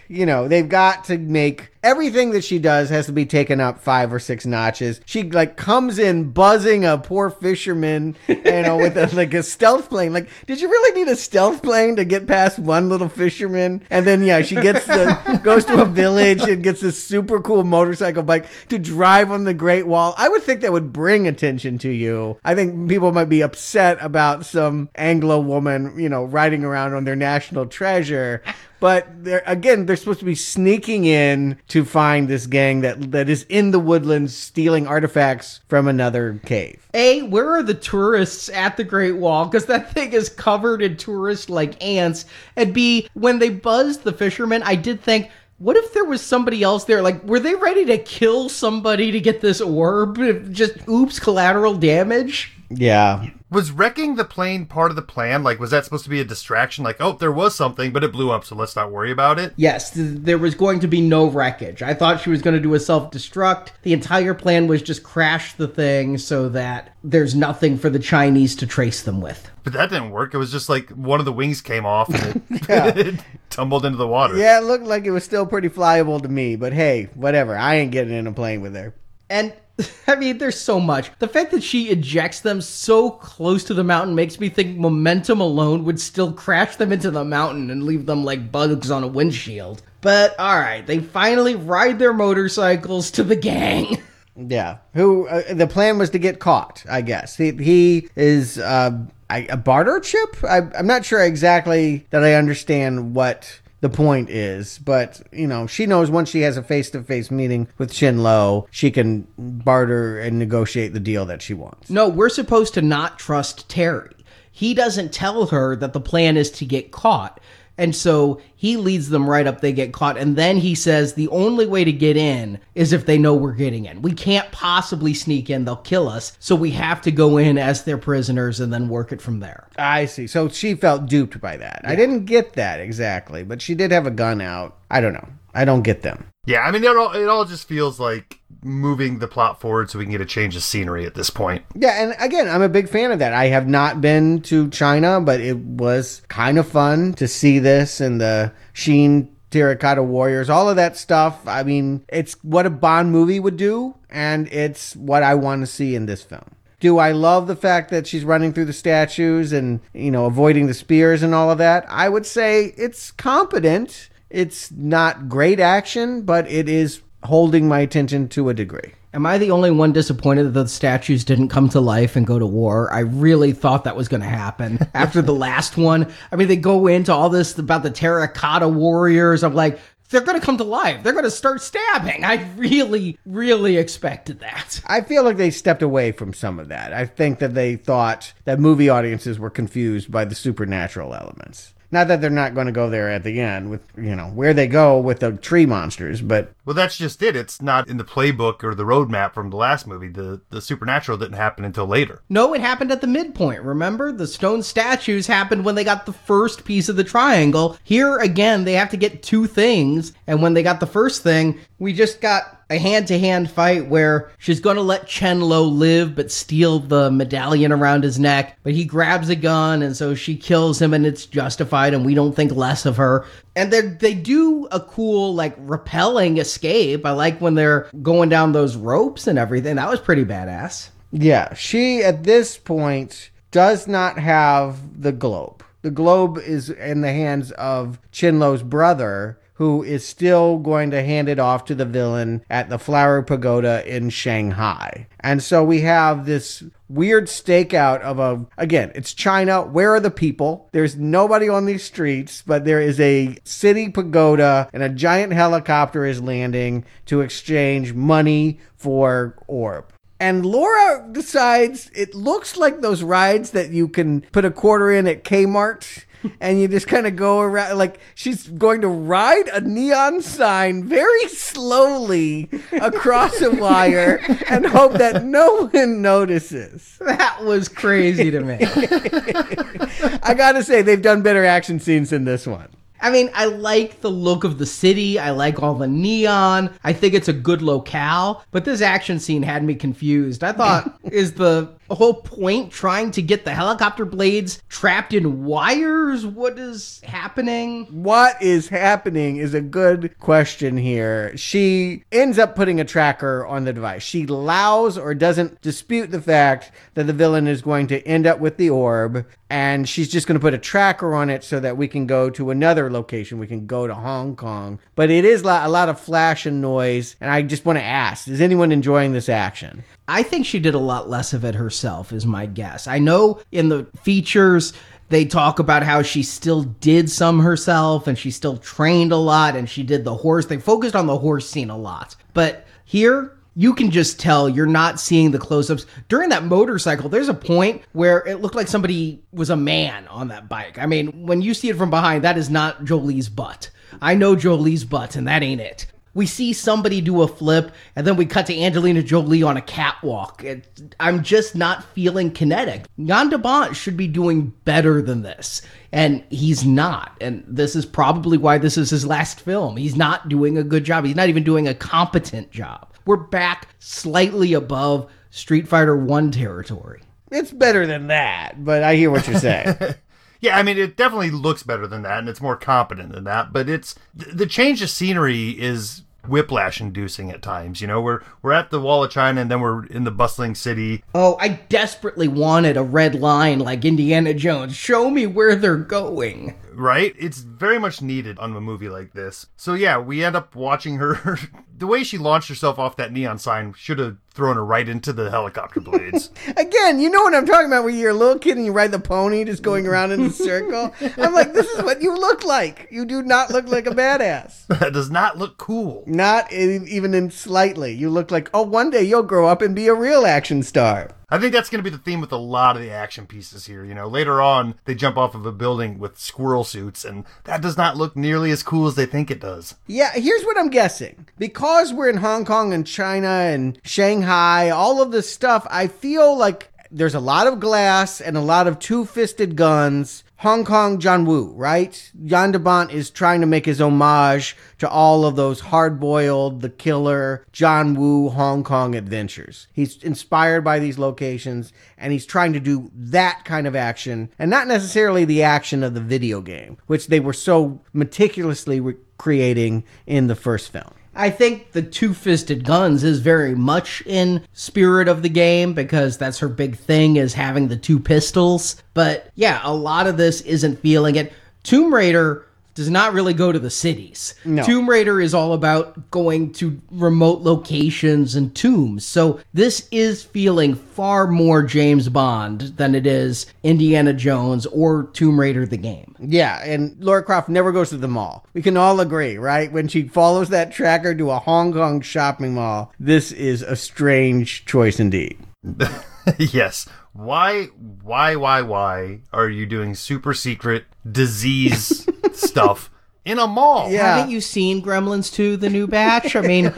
you know, they've got to make everything that she does has to be taken up five or six notches. She like comes in buzzing a poor fisherman, you know, with a, like a stealth plane. Like, did you really need a stealth plane to get past one little fisherman? And then yeah, she gets the goes to a village and gets this super cool motorcycle bike to drive on the Great Wall. I would think that would bring attention to you. I think people might be upset about some Anglo woman, you know, riding around on their national treasure. But they're again, they're supposed to be sneaking in to find this gang that that is in the woodlands stealing artifacts from another cave. A, where are the tourists at the Great Wall? Because that thing is covered in tourists like ants. And B, when they buzzed the fishermen, I did think what if there was somebody else there? Like, were they ready to kill somebody to get this orb? Just oops, collateral damage? Yeah. Was wrecking the plane part of the plan? Like, was that supposed to be a distraction? Like, oh, there was something, but it blew up, so let's not worry about it? Yes, th- there was going to be no wreckage. I thought she was going to do a self destruct. The entire plan was just crash the thing so that there's nothing for the Chinese to trace them with. But that didn't work. It was just like one of the wings came off and it, it tumbled into the water. Yeah, it looked like it was still pretty flyable to me, but hey, whatever. I ain't getting in a plane with her. And I mean, there's so much. The fact that she ejects them so close to the mountain makes me think momentum alone would still crash them into the mountain and leave them like bugs on a windshield. But alright, they finally ride their motorcycles to the gang. Yeah. Who uh, the plan was to get caught, I guess. He, he is uh, a barter chip? I, I'm not sure exactly that I understand what the point is. But, you know, she knows once she has a face to face meeting with Chen Lo, she can barter and negotiate the deal that she wants. No, we're supposed to not trust Terry. He doesn't tell her that the plan is to get caught. And so he leads them right up, they get caught. And then he says the only way to get in is if they know we're getting in. We can't possibly sneak in, they'll kill us. So we have to go in as their prisoners and then work it from there. I see. So she felt duped by that. Yeah. I didn't get that exactly, but she did have a gun out. I don't know. I don't get them. Yeah, I mean, it all, it all just feels like moving the plot forward so we can get a change of scenery at this point. Yeah, and again, I'm a big fan of that. I have not been to China, but it was kind of fun to see this and the Xi'an Terracotta Warriors, all of that stuff. I mean, it's what a Bond movie would do, and it's what I want to see in this film. Do I love the fact that she's running through the statues and, you know, avoiding the spears and all of that? I would say it's competent. It's not great action, but it is holding my attention to a degree. Am I the only one disappointed that the statues didn't come to life and go to war? I really thought that was going to happen after the last one. I mean, they go into all this about the terracotta warriors. I'm like, they're going to come to life. They're going to start stabbing. I really, really expected that. I feel like they stepped away from some of that. I think that they thought that movie audiences were confused by the supernatural elements. Not that they're not going to go there at the end with, you know, where they go with the tree monsters, but. Well, that's just it. It's not in the playbook or the roadmap from the last movie. The, the supernatural didn't happen until later. No, it happened at the midpoint. Remember? The stone statues happened when they got the first piece of the triangle. Here, again, they have to get two things. And when they got the first thing, we just got a hand to hand fight where she's going to let Chen Lo live but steal the medallion around his neck. But he grabs a gun and so she kills him and it's justified and we don't think less of her. And they they do a cool like repelling escape. I like when they're going down those ropes and everything. That was pretty badass. Yeah, she at this point does not have the globe. The globe is in the hands of Chen Lo's brother who is still going to hand it off to the villain at the Flower Pagoda in Shanghai. And so we have this weird stakeout of a again it's china. Where are the people? There's nobody on these streets but there is a city pagoda and a giant helicopter is landing to exchange money for orb. And Lara decides it looks like those rides that you can put a quarter in at Kmart and you just kind of go around like she's going to ride a neon sign very slowly across a wire and hope that no one notices. That was crazy to me. I gotta say, they've done better action scenes than this one. I mean, I like the look of the city. I like all the neon. I think it's a good locale. But this action scene had me confused. I thought, is the whole point trying to get the helicopter blades trapped in wires? What is happening? What is happening is a good question here. She ends up putting a tracker on the device. She allows or doesn't dispute the fact that the villain is going to end up with the orb, and she's just going to put a tracker on it so that we can go to another location. We can go to Hong Kong. But it is a lot of flash and noise, and I just want to ask is anyone enjoying this action? I think she did a lot less of it herself, is my guess. I know in the features, they talk about how she still did some herself and she still trained a lot and she did the horse. They focused on the horse scene a lot. But here, you can just tell you're not seeing the close ups. During that motorcycle, there's a point where it looked like somebody was a man on that bike. I mean, when you see it from behind, that is not Jolie's butt. I know Jolie's butt, and that ain't it. We see somebody do a flip, and then we cut to Angelina Jolie on a catwalk. It, I'm just not feeling kinetic. Jan de Bont should be doing better than this, and he's not. And this is probably why this is his last film. He's not doing a good job. He's not even doing a competent job. We're back slightly above Street Fighter 1 territory. It's better than that, but I hear what you're saying. Yeah, I mean, it definitely looks better than that, and it's more competent than that. But it's the change of scenery is whiplash inducing at times. You know, we're we're at the Wall of China, and then we're in the bustling city. Oh, I desperately wanted a red line like Indiana Jones. Show me where they're going. Right? It's very much needed on a movie like this. So yeah, we end up watching her. the way she launched herself off that neon sign should have thrown her right into the helicopter blades. Again, you know what I'm talking about when you're a little kid and you ride the pony just going around in a circle? I'm like, this is what you look like. You do not look like a badass. that does not look cool. Not even in slightly. You look like, oh, one day you'll grow up and be a real action star. I think that's going to be the theme with a lot of the action pieces here. You know, later on, they jump off of a building with squirrel suits, and that does not look nearly as cool as they think it does. Yeah, here's what I'm guessing. Because we're in Hong Kong and China and Shanghai, all of this stuff, I feel like there's a lot of glass and a lot of two fisted guns. Hong Kong John Woo, right? Jan de Bont is trying to make his homage to all of those hard boiled, the killer, John Woo Hong Kong adventures. He's inspired by these locations and he's trying to do that kind of action and not necessarily the action of the video game, which they were so meticulously recreating in the first film. I think the two fisted guns is very much in spirit of the game because that's her big thing is having the two pistols. But yeah, a lot of this isn't feeling it. Tomb Raider does not really go to the cities. No. Tomb Raider is all about going to remote locations and tombs. So this is feeling far more James Bond than it is Indiana Jones or Tomb Raider the game. Yeah, and Lara Croft never goes to the mall. We can all agree, right? When she follows that tracker to a Hong Kong shopping mall, this is a strange choice indeed. yes. Why, why, why, why are you doing super secret disease stuff in a mall? Yeah. Haven't you seen Gremlins 2, the new batch? I mean,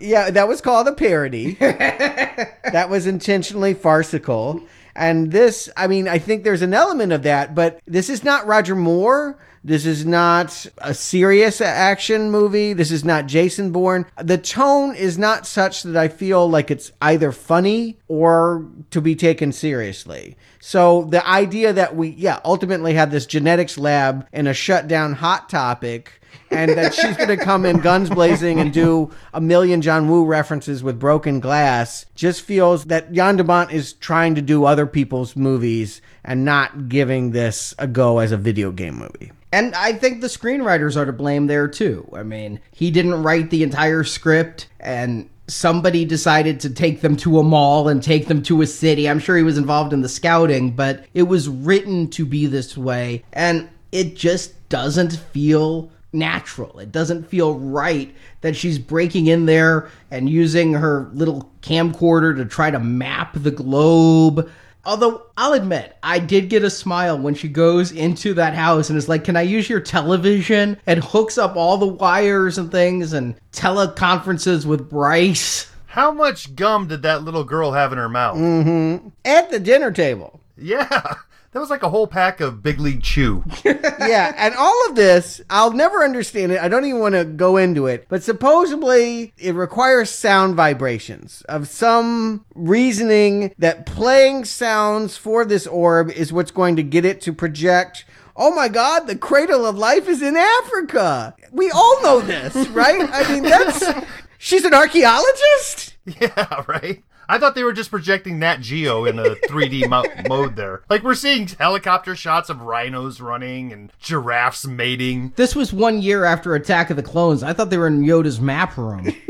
Yeah, that was called a parody. that was intentionally farcical. And this, I mean, I think there's an element of that, but this is not Roger Moore. This is not a serious action movie. This is not Jason Bourne. The tone is not such that I feel like it's either funny or to be taken seriously. So the idea that we, yeah, ultimately had this genetics lab in a shut down hot topic and that she's going to come in guns blazing and do a million John Woo references with broken glass just feels that Jan de Bont is trying to do other people's movies and not giving this a go as a video game movie. And I think the screenwriters are to blame there too. I mean, he didn't write the entire script and somebody decided to take them to a mall and take them to a city. I'm sure he was involved in the scouting, but it was written to be this way and it just doesn't feel natural. It doesn't feel right that she's breaking in there and using her little camcorder to try to map the globe. Although I'll admit, I did get a smile when she goes into that house and is like, Can I use your television? And hooks up all the wires and things and teleconferences with Bryce. How much gum did that little girl have in her mouth? Mm-hmm. At the dinner table. Yeah. That was like a whole pack of Big League Chew. yeah, and all of this, I'll never understand it. I don't even want to go into it. But supposedly, it requires sound vibrations of some reasoning that playing sounds for this orb is what's going to get it to project. Oh my God, the cradle of life is in Africa. We all know this, right? I mean, that's. She's an archaeologist? Yeah, right? I thought they were just projecting Nat Geo in a 3D mo- mode there. Like we're seeing helicopter shots of rhinos running and giraffes mating. This was one year after Attack of the Clones. I thought they were in Yoda's map room.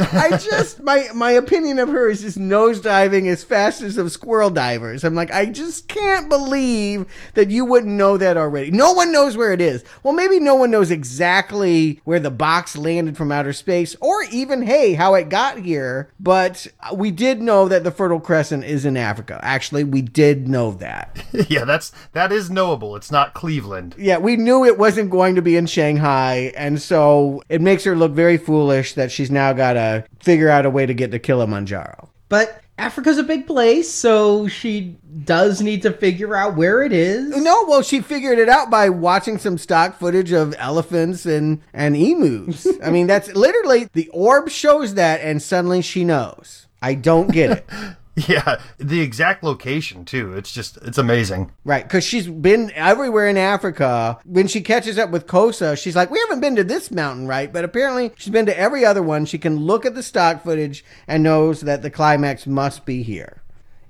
I just my my opinion of her is just nosediving as fast as those squirrel divers. I'm like, I just can't believe that you wouldn't know that already. No one knows where it is. Well, maybe no one knows exactly where the box landed from outer space, or even hey, how it got here. But we did know that the Fertile Crescent is in Africa. Actually, we did know that. yeah, that's that is knowable. It's not Cleveland. Yeah, we knew it wasn't going to be in Shanghai, and so it makes her look very foolish that she's now got to figure out a way to get to Kilimanjaro. But Africa's a big place, so she does need to figure out where it is. No, well, she figured it out by watching some stock footage of elephants and and emus. I mean, that's literally the orb shows that, and suddenly she knows. I don't get it. Yeah, the exact location too. It's just it's amazing. Right, because she's been everywhere in Africa. When she catches up with Kosa, she's like, "We haven't been to this mountain, right?" But apparently, she's been to every other one. She can look at the stock footage and knows that the climax must be here.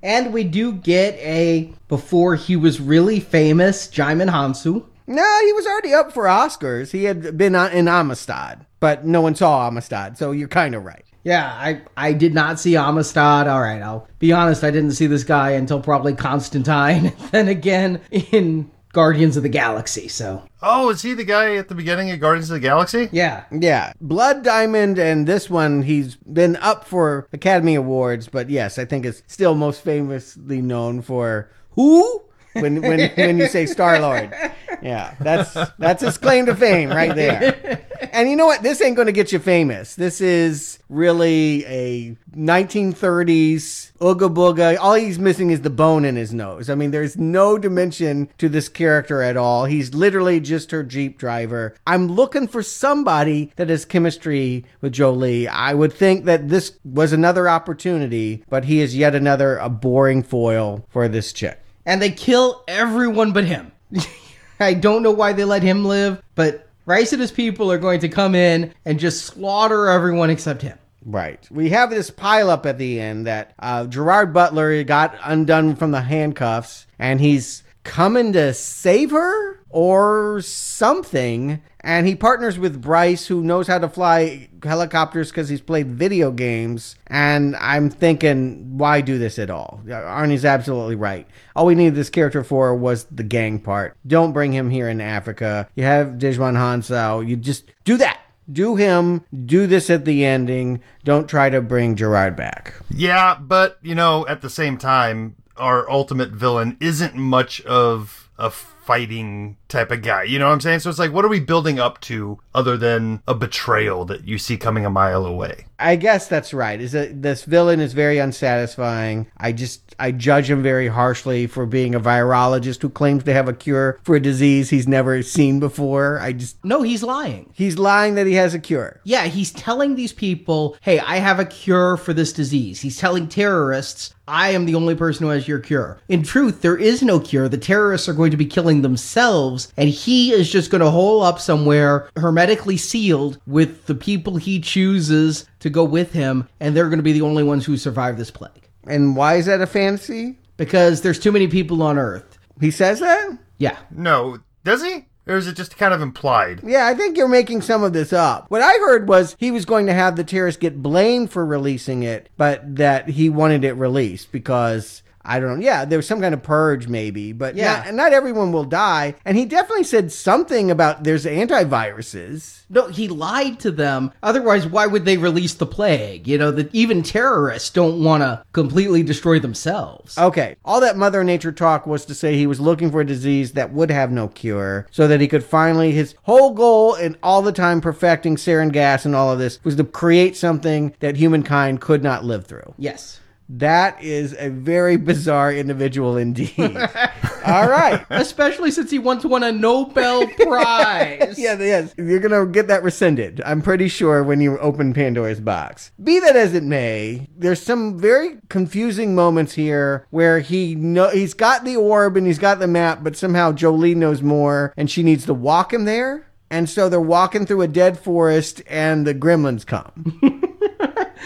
And we do get a before he was really famous, Djimon Hounsou. No, he was already up for Oscars. He had been in Amistad, but no one saw Amistad, so you're kind of right. Yeah, I, I did not see Amistad. All right, I'll be honest, I didn't see this guy until probably Constantine, then again in Guardians of the Galaxy, so. Oh, is he the guy at the beginning of Guardians of the Galaxy? Yeah. Yeah. Blood Diamond and this one, he's been up for Academy Awards, but yes, I think it's still most famously known for who? When when when you say Star Lord. Yeah, that's that's his claim to fame right there. And you know what? This ain't going to get you famous. This is really a 1930s ooga booga. All he's missing is the bone in his nose. I mean, there's no dimension to this character at all. He's literally just her Jeep driver. I'm looking for somebody that has chemistry with Jolie. I would think that this was another opportunity, but he is yet another a boring foil for this chick. And they kill everyone but him. I don't know why they let him live, but Reiss and his people are going to come in and just slaughter everyone except him. Right. We have this pileup at the end that uh, Gerard Butler got undone from the handcuffs and he's coming to save her or something. And he partners with Bryce, who knows how to fly helicopters because he's played video games. And I'm thinking, why do this at all? Arnie's absolutely right. All we needed this character for was the gang part. Don't bring him here in Africa. You have Djimon Hounsou. You just do that do him, do this at the ending. Don't try to bring Gerard back. Yeah, but you know, at the same time, our ultimate villain isn't much of a fighting type of guy. You know what I'm saying? So it's like, what are we building up to other than a betrayal that you see coming a mile away? I guess that's right. Is that this villain is very unsatisfying. I just I judge him very harshly for being a virologist who claims to have a cure for a disease he's never seen before. I just No, he's lying. He's lying that he has a cure. Yeah, he's telling these people, "Hey, I have a cure for this disease." He's telling terrorists, "I am the only person who has your cure." In truth, there is no cure. The terrorists are going to be killing themselves, and he is just going to hole up somewhere hermetically sealed with the people he chooses to go with him, and they're going to be the only ones who survive this plague. And why is that a fantasy? Because there's too many people on Earth. He says that? Yeah. No, does he? Or is it just kind of implied? Yeah, I think you're making some of this up. What I heard was he was going to have the terrorists get blamed for releasing it, but that he wanted it released because I don't know. Yeah, there was some kind of purge, maybe, but Yeah. not, not everyone will die. And he definitely said something about there's antiviruses. No, he lied to them. Otherwise, why would they release the plague? You know, that even terrorists don't want to completely destroy themselves. Okay, all that Mother Nature talk was to say he was looking for a disease that would have no cure, so that he could finally, his whole goal and all the time perfecting sarin gas and all of this was to create something that humankind could not live through. Yes. That is a very bizarre individual indeed. all right. Especially since he once won a Nobel Prize. yeah, yes. You're going to get that rescinded, I'm pretty sure, when you open Pandora's box. Be that as it may, there's some very confusing moments here where he know he's got the orb and he's got the map, but somehow Jolie knows more and she needs to walk him there. And so they're walking through a dead forest and the gremlins come.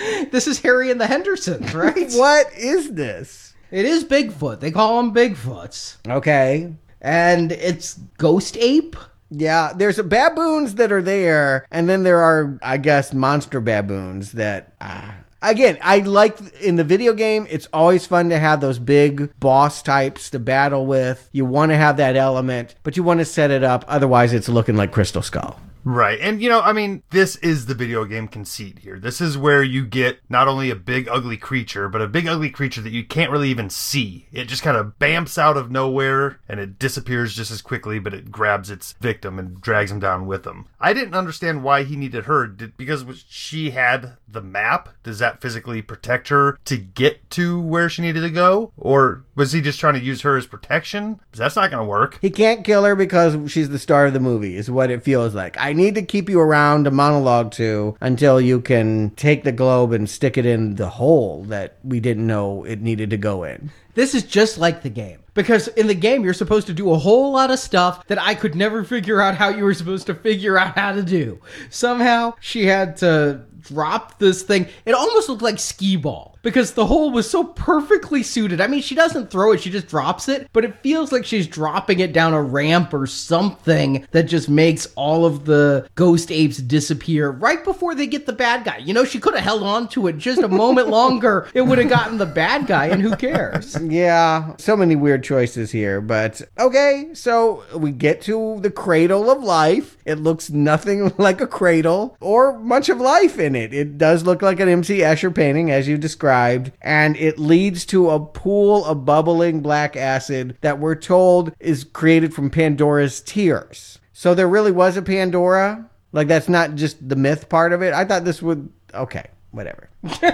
this is Harry and the Hendersons, right? what is this? It is Bigfoot. They call them Bigfoots. Okay. And it's Ghost Ape. Yeah, there's baboons that are there, and then there are, I guess, monster baboons that. Uh, again, I like in the video game, it's always fun to have those big boss types to battle with. You want to have that element, but you want to set it up. Otherwise, it's looking like Crystal Skull. Right. And, you know, I mean, this is the video game conceit here. This is where you get not only a big, ugly creature, but a big, ugly creature that you can't really even see. It just kind of bamps out of nowhere and it disappears just as quickly, but it grabs its victim and drags him down with them. I didn't understand why he needed her. Did, because she had the map? Does that physically protect her to get to where she needed to go? Or was he just trying to use her as protection? Because that's not going to work. He can't kill her because she's the star of the movie, is what it feels like. I need to keep you around to monologue to until you can take the globe and stick it in the hole that we didn't know it needed to go in. This is just like the game. Because in the game, you're supposed to do a whole lot of stuff that I could never figure out how you were supposed to figure out how to do. Somehow, she had to drop this thing. It almost looked like skee ball because the hole was so perfectly suited. I mean, she doesn't throw it, she just drops it, but it feels like she's dropping it down a ramp or something that just makes all of the ghost apes disappear right before they get the bad guy. You know, she could have held on to it just a moment longer. It would have gotten the bad guy, and who cares? Yeah, so many weird choices here, but okay, so we get to the cradle of life. It looks nothing like a cradle or much of life in it. It does look like an MC Escher painting, as you described and it leads to a pool of bubbling black acid that we're told is created from Pandora's tears. So there really was a Pandora? Like that's not just the myth part of it? I thought this would okay, whatever.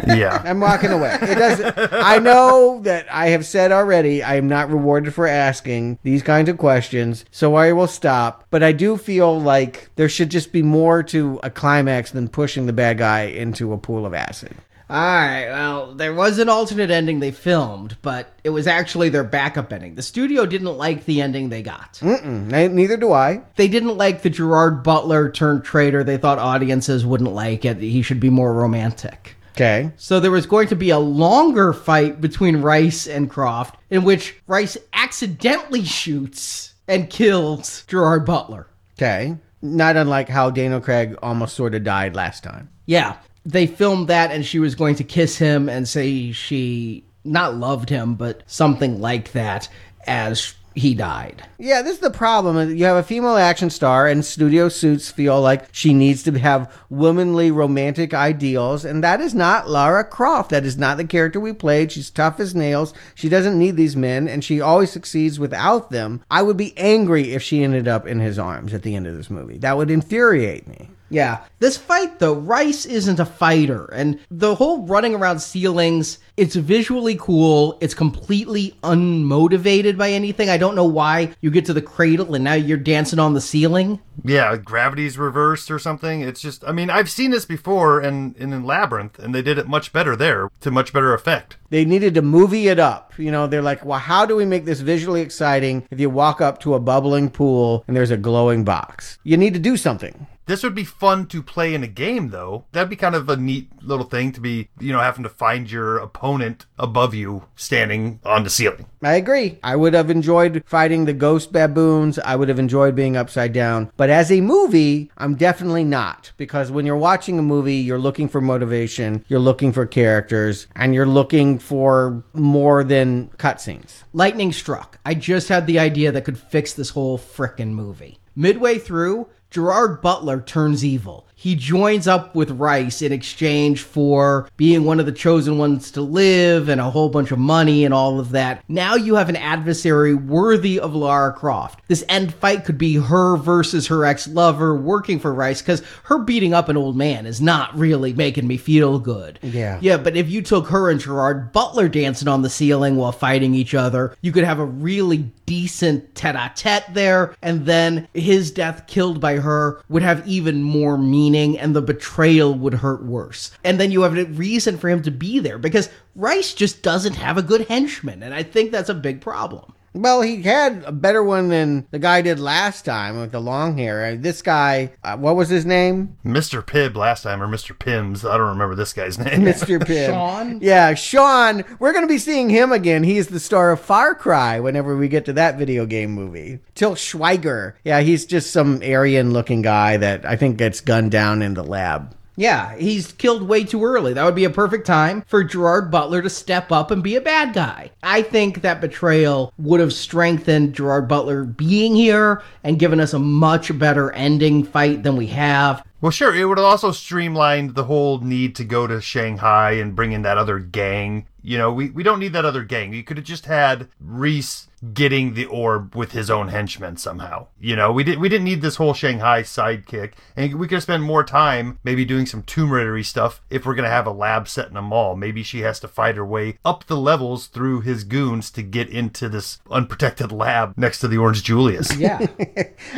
Yeah. I'm walking away. It doesn't I know that I have said already I am not rewarded for asking these kinds of questions, so I will stop. But I do feel like there should just be more to a climax than pushing the bad guy into a pool of acid. All right, well, there was an alternate ending they filmed, but it was actually their backup ending. The studio didn't like the ending they got. Mm-mm, neither do I. They didn't like the Gerard Butler turned traitor. They thought audiences wouldn't like it. He should be more romantic. Okay. So there was going to be a longer fight between Reiss and Croft, in which Reiss accidentally shoots and kills Gerard Butler. Okay. Not unlike how Daniel Craig almost sort of died last time. Yeah they filmed that and she was going to kiss him and say she not loved him but something like that as he died. Yeah, this is the problem. You have a female action star, and studio suits feel like she needs to have womanly romantic ideals, and that is not Lara Croft. That is not the character we played. She's tough as nails. She doesn't need these men, and she always succeeds without them. I would be angry if she ended up in his arms at the end of this movie. That would infuriate me. Yeah. This fight, though, Reiss isn't a fighter. And the whole running around ceilings, it's visually cool. It's completely unmotivated by anything. I don't know why you get to the cradle and now you're dancing on the ceiling. Yeah, gravity's reversed or something. It's just, I mean, I've seen this before in, in Labyrinth, and they did it much better there to much better effect. They needed to movie it up. You know, they're like, well, how do we make this visually exciting if you walk up to a bubbling pool and there's a glowing box? You need to do something. This would be fun to play in a game, though. That'd be kind of a neat little thing to be, you know, having to find your opponent above you standing on the ceiling. I agree. I would have enjoyed fighting the ghost baboons. I would have enjoyed being upside down. But as a movie, I'm definitely not. Because when you're watching a movie, you're looking for motivation, you're looking for characters, and you're looking for more than cutscenes. Lightning struck. I just had the idea that could fix this whole frickin' movie. Midway through, Gerard Butler turns evil. He joins up with Reiss in exchange for being one of the chosen ones to live and a whole bunch of money and all of that. Now you have an adversary worthy of Lara Croft. This end fight could be her versus her ex lover working for Reiss because her beating up an old man is not really making me feel good. Yeah. Yeah, but if you took her and Gerard Butler dancing on the ceiling while fighting each other, you could have a really decent tete a tete there, and then his death killed by her would have even more meaning and the betrayal would hurt worse. And then you have a reason for him to be there because Reiss just doesn't have a good henchman, and I think that's a big problem. Well, he had a better one than the guy did last time with the long hair. Uh, This guy, uh, what was his name? Mr. Pibb last time, or Mr. Pims. I don't remember this guy's name. Mr. Pibb. Sean? Yeah, Sean. We're going to be seeing him again. He's the star of Far Cry whenever we get to that video game movie. Till Schweiger. Yeah, he's just some Aryan looking guy that I think gets gunned down in the lab. Yeah, he's killed way too early. That would be a perfect time for Gerard Butler to step up and be a bad guy. I think that betrayal would have strengthened Gerard Butler being here and given us a much better ending fight than we have. Well, sure. It would have also streamlined the whole need to go to Shanghai and bring in that other gang. You know, we, we don't need that other gang. You could have just had Reiss getting the orb with his own henchmen somehow. You know, we didn't we didn't need this whole Shanghai sidekick, and we could spend more time maybe doing some Tomb Raidery stuff if we're gonna have a lab set in a mall. Maybe she has to fight her way up the levels through his goons to get into this unprotected lab next to the Orange Julius. Yeah.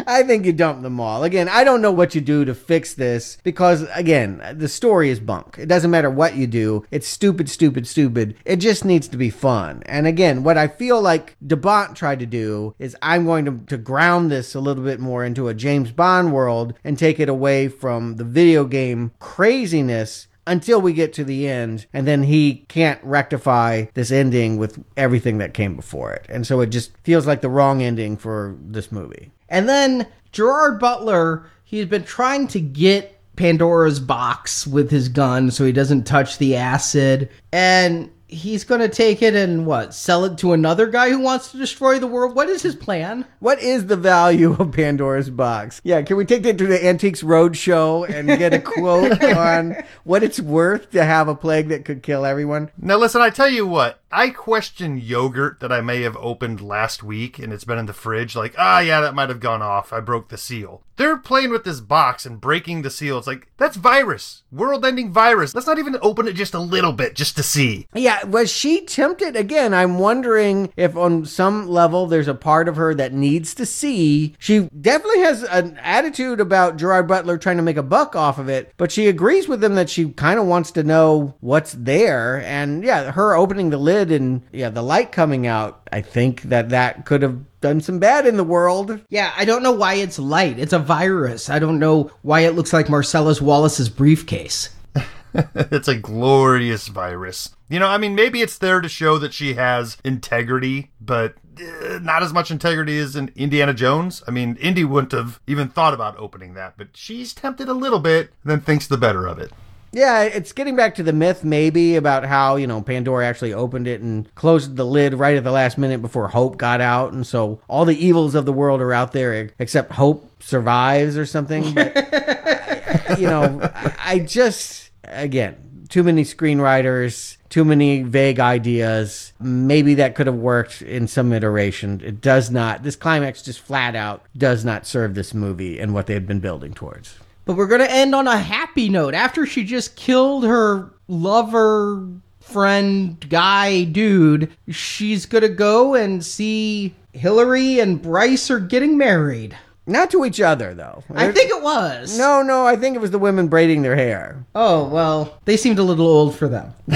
I think you dump them all. Again, I don't know what you do to fix this because, again, the story is bunk. It doesn't matter what you do. It's stupid, stupid, stupid. It just needs to be fun. And again, what I feel like DeBont tried to do is I'm going to, to ground this a little bit more into a James Bond world and take it away from the video game craziness until we get to the end. And then he can't rectify this ending with everything that came before it. And so it just feels like the wrong ending for this movie. And then Gerard Butler, he's been trying to get Pandora's box with his gun so he doesn't touch the acid. And he's going to take it and what? Sell it to another guy who wants to destroy the world? What is his plan? what is the value of pandora's box yeah can we take that to the antiques roadshow and get a quote on what it's worth to have a plague that could kill everyone Now, listen, I tell you what, I question yogurt that I may have opened last week and it's been in the fridge. Like, ah, yeah, that might have gone off. I broke the seal. They're playing with this box and breaking the seal. It's like, that's virus. World ending virus. Let's not even open it just a little bit just to see. Yeah, was she tempted? Again, I'm wondering if on some level there's a part of her that needs to see. She definitely has an attitude about Gerard Butler trying to make a buck off of it, but she agrees with him that she kind of wants to know what's there. And yeah, her opening the lid and yeah, the light coming out, I think that that could have done some bad in the world. Yeah, I don't know why it's light. It's a virus. I don't know why it looks like Marcellus Wallace's briefcase. it's a glorious virus. You know, I mean, maybe it's there to show that she has integrity, but uh, not as much integrity as in Indiana Jones. I mean, Indy wouldn't have even thought about opening that, but she's tempted a little bit, then thinks the better of it. Yeah, it's getting back to the myth maybe about how, you know, Pandora actually opened it and closed the lid right at the last minute before Hope got out. And so all the evils of the world are out there except Hope survives or something. But, you know, I- I just, again, too many screenwriters, too many vague ideas. Maybe that could have worked in some iteration. It does not. This climax just flat out does not serve this movie and what they've been building towards. But we're going to end on a happy note. After she just killed her lover, friend, guy, dude, she's going to go and see Hillary and Bryce are getting married. Not to each other, though. I think it was. No, no, I think it was the women braiding their hair. Oh, well, they seemed a little old for them.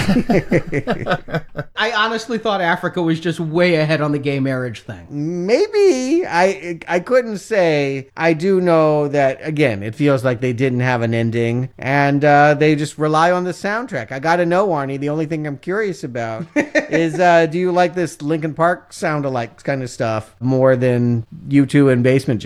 I honestly thought Africa was just way ahead on the gay marriage thing. Maybe I I couldn't say. I do know that again, it feels like they didn't have an ending, and uh, they just rely on the soundtrack. I got to know, Arnie. The only thing I'm curious about is, uh, do you like this Linkin Park sound alike kind of stuff more than U2 and Basement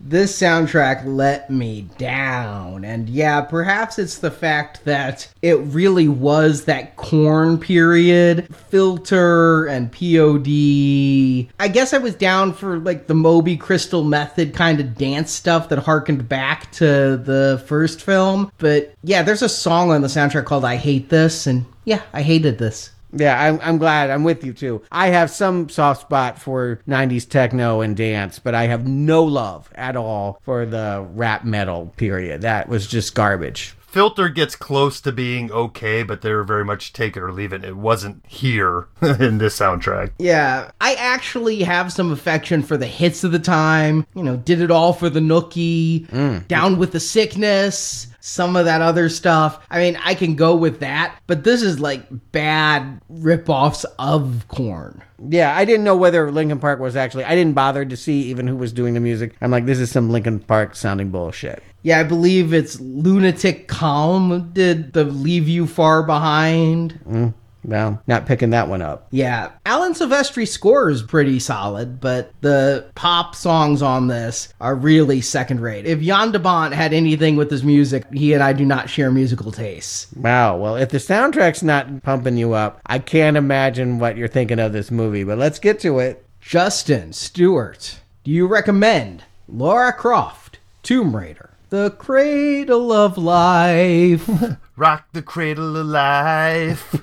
This soundtrack let me down. And yeah, perhaps it's the fact that it really was that Korn period, filter and POD. I guess I was down for like the Moby Crystal Method kind of dance stuff that harkened back to the first film. But yeah, there's a song on the soundtrack called I Hate This. And yeah, I hated this. Yeah, I'm, I'm glad. I'm with you too. I have some soft spot for 90s techno and dance, but I have no love at all for the rap metal period. That was just garbage. Filter gets close to being okay, but they were very much take it or leave it. It wasn't here in this soundtrack. Yeah, I actually have some affection for the hits of the time. You know, did it all for the nookie, mm. down with the sickness, some of that other stuff. I mean, I can go with that, but this is like bad ripoffs of Korn. Yeah, I didn't know whether Linkin Park was actually. I didn't bother to see even who was doing the music. I'm like, this is some Linkin Park sounding bullshit. Yeah, I believe it's Lunatic Calm did the Leave You Far Behind. Mm, well, not picking that one up. Yeah, Alan Silvestri's score is pretty solid, but the pop songs on this are really second rate. If Jan de Bont had anything with his music, he and I do not share musical tastes. Wow. Well, if the soundtrack's not pumping you up, I can't imagine what you're thinking of this movie. But let's get to it. Justin Stewart, do you recommend Lara Croft, Tomb Raider, The Cradle of Life? Rock the cradle of life.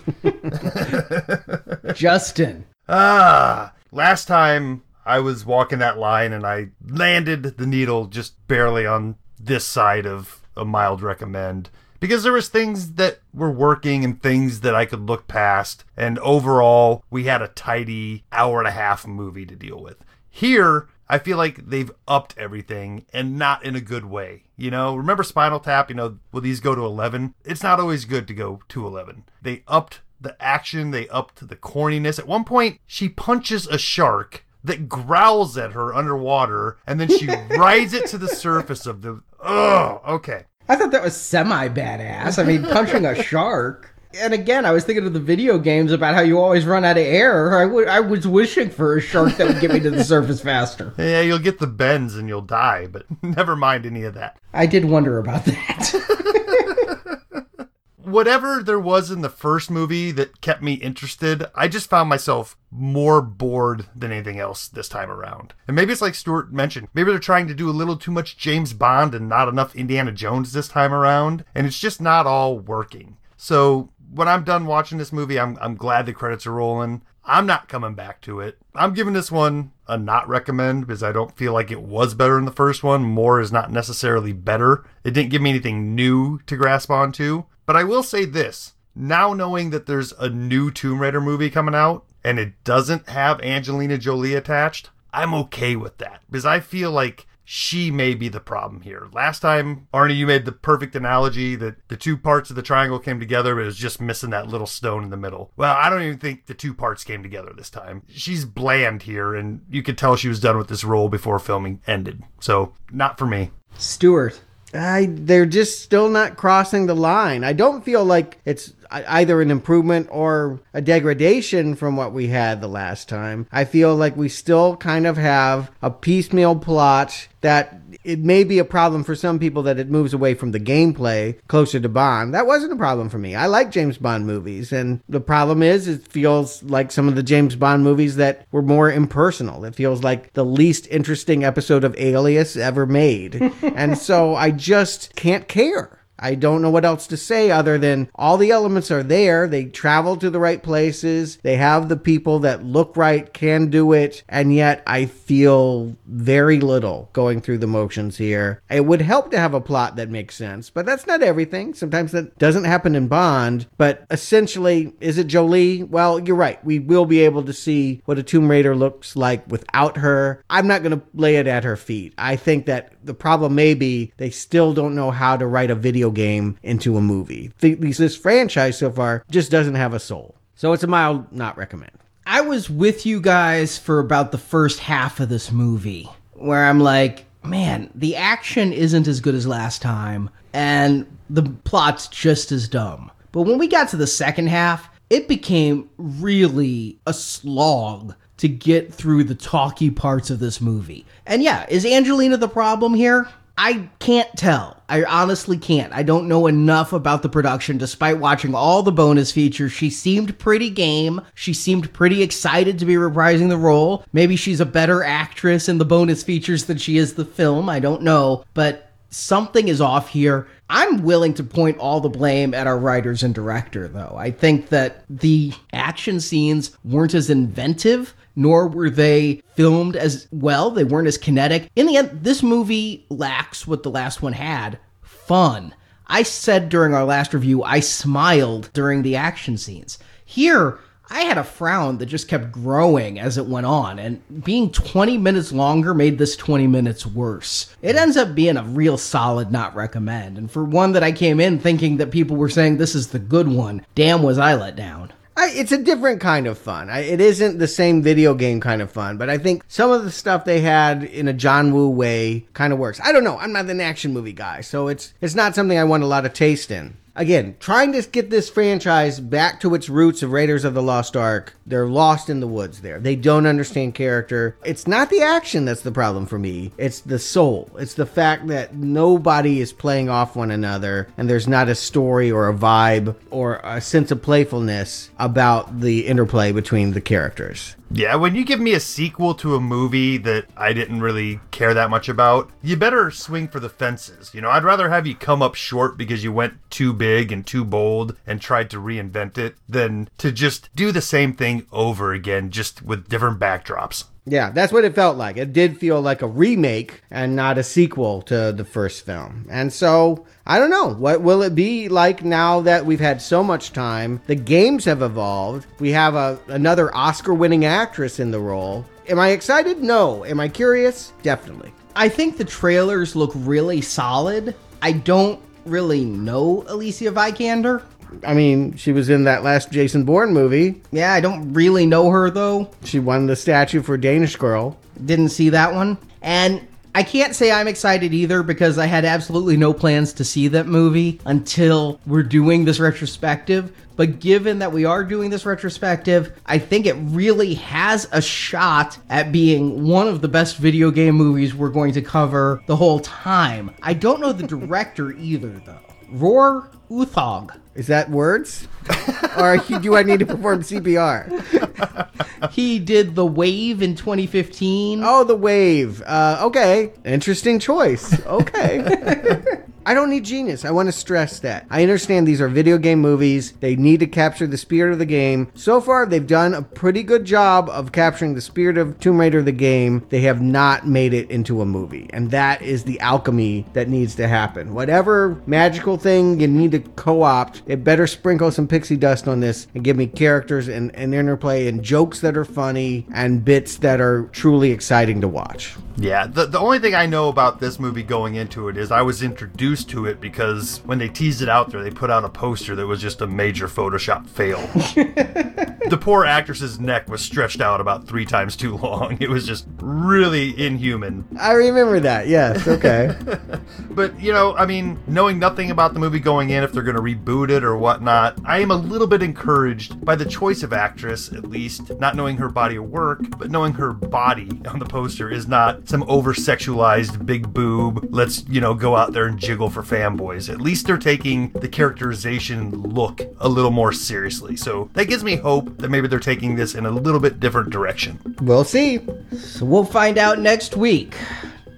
Justin. Ah, last time I was walking that line and I landed the needle just barely on this side of a mild recommend because there was things that were working and things that I could look past and overall we had a tidy hour and a half movie to deal with. Here, I feel like they've upped everything and not in a good way. You know, remember Spinal Tap, you know, will these go to 11? It's not always good to go to 11. They upped the action, they upped the corniness. At one point, she punches a shark that growls at her underwater and then she rides it to the surface of the. Oh, okay. I thought that was semi badass. I mean, punching a shark. And again, I was thinking of the video games about how you always run out of air. I, w- I was wishing for a shark that would get me to the surface faster. Yeah, you'll get the bends and you'll die, but never mind any of that. I did wonder about that. Whatever there was in the first movie that kept me interested, I just found myself more bored than anything else this time around. And maybe it's like Stuart mentioned, maybe they're trying to do a little too much James Bond and not enough Indiana Jones this time around, and it's just not all working. So when I'm done watching this movie, I'm I'm glad the credits are rolling. I'm not coming back to it. I'm giving this one a not recommend because I don't feel like it was better than the first one. More is not necessarily better. It didn't give me anything new to grasp onto. But I will say this now knowing that there's a new Tomb Raider movie coming out and it doesn't have Angelina Jolie attached, I'm okay with that because I feel like she may be the problem here. Last time, Arnie, you made the perfect analogy that the two parts of the triangle came together, but it was just missing that little stone in the middle. Well, I don't even think the two parts came together this time. She's bland here, and you could tell she was done with this role before filming ended. So, not for me. Stuart. I, they're just still not crossing the line. I don't feel like it's either an improvement or a degradation from what we had the last time. I feel like we still kind of have a piecemeal plot that it may be a problem for some people that it moves away from the gameplay closer to Bond. That wasn't a problem for me. I like James Bond movies, and the problem is it feels like some of the James Bond movies that were more impersonal. It feels like the least interesting episode of Alias ever made. and so I just can't care. I don't know what else to say other than all the elements are there. They travel to the right places. They have the people that look right, can do it. And yet I feel very little going through the motions here. It would help to have a plot that makes sense, but that's not everything. Sometimes that doesn't happen in Bond. But essentially, is it Jolie? Well, you're right. We will be able to see what a Tomb Raider looks like without her. I'm not going to lay it at her feet. I think that the problem may be they still don't know how to write a video game into a movie. At least this franchise so far just doesn't have a soul. So it's a mild not recommend. I was with you guys for about the first half of this movie where I'm like, man, the action isn't as good as last time and the plot's just as dumb. But when we got to the second half, it became really a slog to get through the talky parts of this movie. And yeah, is Angelina the problem here? I can't tell. I honestly can't. I don't know enough about the production despite watching all the bonus features. She seemed pretty game. She seemed pretty excited to be reprising the role. Maybe she's a better actress in the bonus features than she is the film. I don't know. But something is off here. I'm willing to point all the blame at our writers and director, though. I think that the action scenes weren't as inventive nor were they filmed as well. They weren't as kinetic. In the end, this movie lacks what the last one had fun. I said during our last review, I smiled during the action scenes. Here, I had a frown that just kept growing as it went on, and being 20 minutes longer made this 20 minutes worse. It ends up being a real solid not recommend, and for one that I came in thinking that people were saying this is the good one, damn was I let down. I, it's a different kind of fun. I, it isn't the same video game kind of fun, but I think some of the stuff they had in a John Woo way kind of works. I don't know. I'm not an action movie guy, so it's it's not something I want a lot of taste in. Again, trying to get this franchise back to its roots of Raiders of the Lost Ark. They're lost in the woods there. They don't understand character. It's not the action that's the problem for me. It's the soul. It's the fact that nobody is playing off one another and there's not a story or a vibe or a sense of playfulness about the interplay between the characters. Yeah, when you give me a sequel to a movie that I didn't really care that much about, you better swing for the fences. You know, I'd rather have you come up short because you went too big and too bold and tried to reinvent it than to just do the same thing over again, just with different backdrops. Yeah, that's what it felt like. It did feel like a remake and not a sequel to the first film. And so, I don't know. What will it be like now that we've had so much time? The games have evolved. We have a, another Oscar winning actress in the role. Am I excited? No. Am I curious? Definitely. I think the trailers look really solid. I don't really know Alicia Vikander. I mean, she was in that last Jason Bourne movie. Yeah, I don't really know her though. She won the statue for Danish Girl. Didn't see that one. And I can't say I'm excited either because I had absolutely no plans to see that movie until we're doing this retrospective. But given that we are doing this retrospective, I think it really has a shot at being one of the best video game movies we're going to cover the whole time. I don't know the director either, though. Roar Uthaug. Is that words? or do I need to perform CPR? he did The Wave in 2015. Oh, The Wave. Uh, okay. Interesting choice. Okay. I don't need genius. I want to stress that. I understand these are video game movies. They need to capture the spirit of the game. So far, they've done a pretty good job of capturing the spirit of Tomb Raider the game. They have not made it into a movie. And that is the alchemy that needs to happen. Whatever magical thing you need to co opt, it better sprinkle some pixie dust on this and give me characters and, and interplay and jokes that are funny and bits that are truly exciting to watch. Yeah, the, the only thing I know about this movie going into it is I was introduced to it because when they teased it out there, they put out a poster that was just a major Photoshop fail. the poor actress's neck was stretched out about three times too long. It was just really inhuman. I remember that, yes, okay. but, you know, I mean, knowing nothing about the movie going in, if they're going to reboot it or whatnot, I am a little bit encouraged by the choice of actress, at least, not knowing her body of work, but knowing her body on the poster is not some over sexualized big boob, let's, you know, go out there and jiggle for fanboys. At least they're taking the characterization look a little more seriously. So that gives me hope that maybe they're taking this in a little bit different direction. We'll see. So we'll find out next week.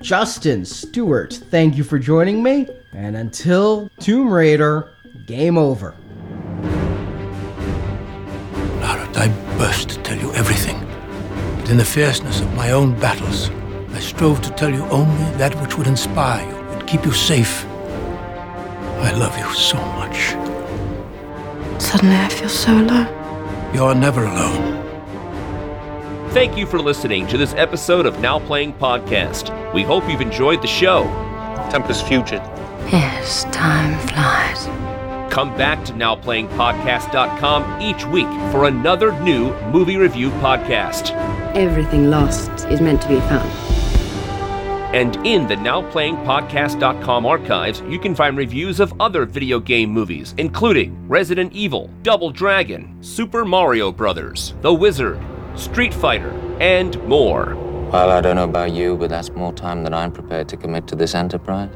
Justin Stewart, thank you for joining me. And until Tomb Raider, game over. Lara, I burst to tell you everything. But in the fierceness of my own battles, I strove to tell you only that which would inspire you and keep you safe. I love you so much. Suddenly I feel so alone. You're never alone. Thank you for listening to this episode of Now Playing Podcast. We hope you've enjoyed the show. Tempus Fugit. Yes, time flies. Come back to NowPlayingPodcast.com each week for another new movie review podcast. Everything lost is meant to be found. And in the NowPlayingPodcast.com archives, you can find reviews of other video game movies, including Resident Evil, Double Dragon, Super Mario Bros., The Wizard, Street Fighter, and more. Well, I don't know about you, but that's more time than I'm prepared to commit to this enterprise.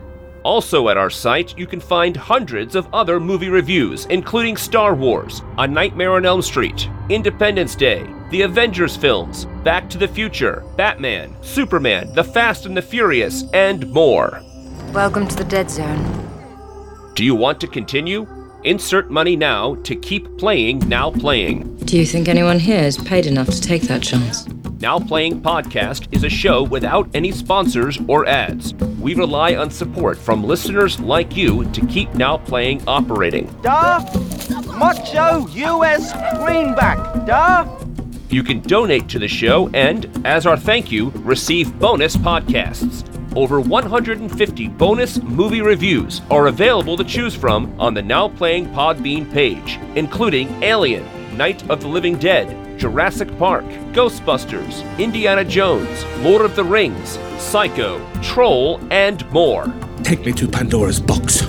Also at our site, you can find hundreds of other movie reviews, including Star Wars, A Nightmare on Elm Street, Independence Day, the Avengers films, Back to the Future, Batman, Superman, The Fast and the Furious, and more. Welcome to the Dead Zone. Do you want to continue? Insert money now to keep playing Now Playing. Do you think anyone here is paid enough to take that chance? Now Playing Podcast is a show without any sponsors or ads. We rely on support from listeners like you to keep Now Playing operating. Da, macho US greenback, da. You can donate to the show and, as our thank you, receive bonus podcasts. Over 150 bonus movie reviews are available to choose from on the Now Playing Podbean page, including Alien, Night of the Living Dead, Jurassic Park, Ghostbusters, Indiana Jones, Lord of the Rings, Psycho, Troll, and more. Take me to Pandora's box.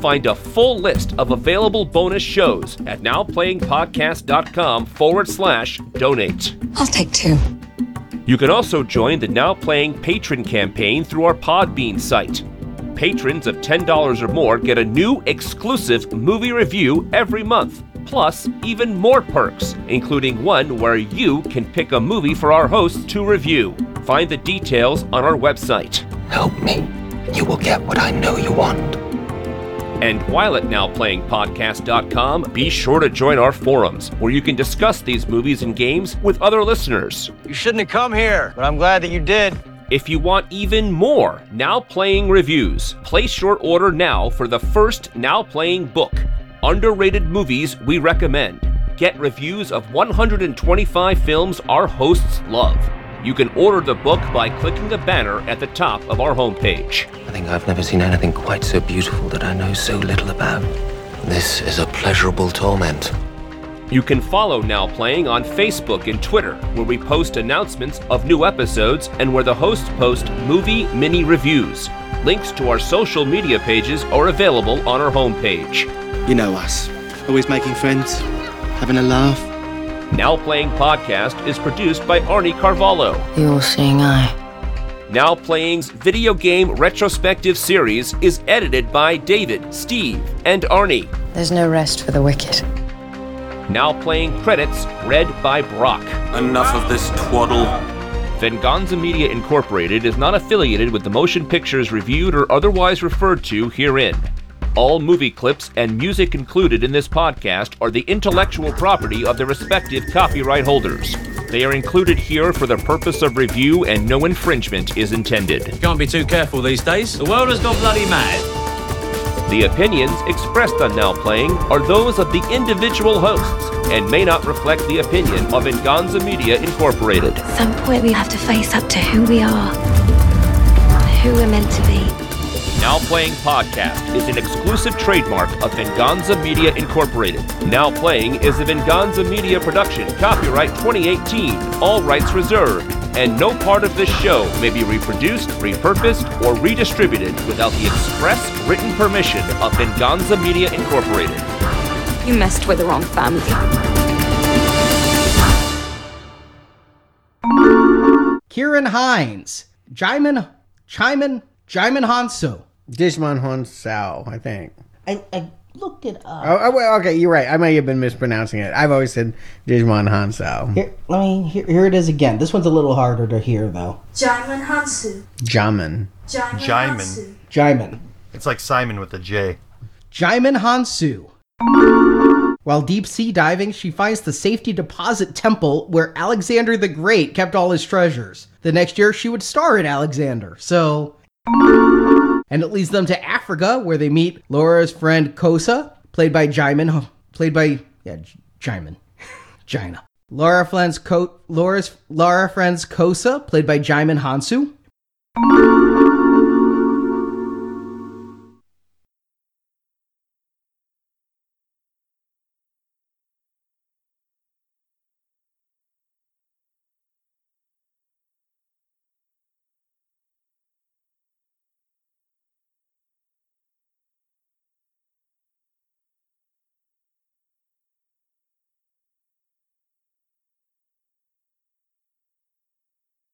Find a full list of available bonus shows at nowplayingpodcast.com forward slash donate. I'll take two. You can also join the Now Playing Patreon campaign through our Podbean site. Patrons of $10 or more get a new exclusive movie review every month, plus even more perks, including one where you can pick a movie for our hosts to review. Find the details on our website. Help me. You will get what I know you want. And while at NowPlayingPodcast.com, be sure to join our forums where you can discuss these movies and games with other listeners. You shouldn't have come here, but I'm glad that you did. If you want even more Now Playing reviews, place your order now for the first Now Playing book, Underrated Movies We Recommend. Get reviews of 125 films our hosts love. You can order the book by clicking the banner at the top of our homepage. I think I've never seen anything quite so beautiful that I know so little about. This is a pleasurable torment. You can follow Now Playing on Facebook and Twitter, where we post announcements of new episodes and where the hosts post movie mini reviews. Links to our social media pages are available on our homepage. You know us. Always making friends, having a laugh. Now Playing Podcast is produced by Arnie Carvalho. The all seeing eye. Now Playing's video game retrospective series is edited by David, Steve, and Arnie. There's no rest for the wicked. Now Playing credits read by Brock. Enough of this twaddle. Venganza Media Incorporated is not affiliated with the motion pictures reviewed or otherwise referred to herein. All movie clips and music included in this podcast are the intellectual property of their respective copyright holders. They are included here for the purpose of review and no infringement is intended. You can't be too careful these days. The world has gone bloody mad. The opinions expressed on Now Playing are those of the individual hosts and may not reflect the opinion of Venganza Media Incorporated. At some point, we have to face up to who we are, who we're meant to be. Now Playing Podcast is an exclusive trademark of Venganza Media Incorporated. Now Playing is a Venganza Media production, copyright 2018, all rights reserved, and no part of this show may be reproduced, repurposed, or redistributed without the express written permission of Venganza Media Incorporated. You messed with the wrong family. Ciarán Hinds, Jaimin, Chaimin, Jaimin Hanso. Digimon Honsao, I think. I, I looked it up. Oh, oh, okay, you're right. I may have been mispronouncing it. I've always said Digimon Hansao. Here, let me. Here, here it is again. This one's a little harder to hear though. Djimon Hounsou. Jamin. Jaimin. Jaimin. Hansu. It's like Simon with a J. Djimon Hounsou. While deep sea diving, she finds the safety deposit temple where Alexander the Great kept all his treasures. The next year, she would star in Alexander. So. And it leads them to Africa, where they meet Laura's friend Kosa, played by Jaimin. Oh, played by. Yeah, Jaimin. Jaina. Laura friends Laura's Laura friends Kosa, played by Djimon Hounsou.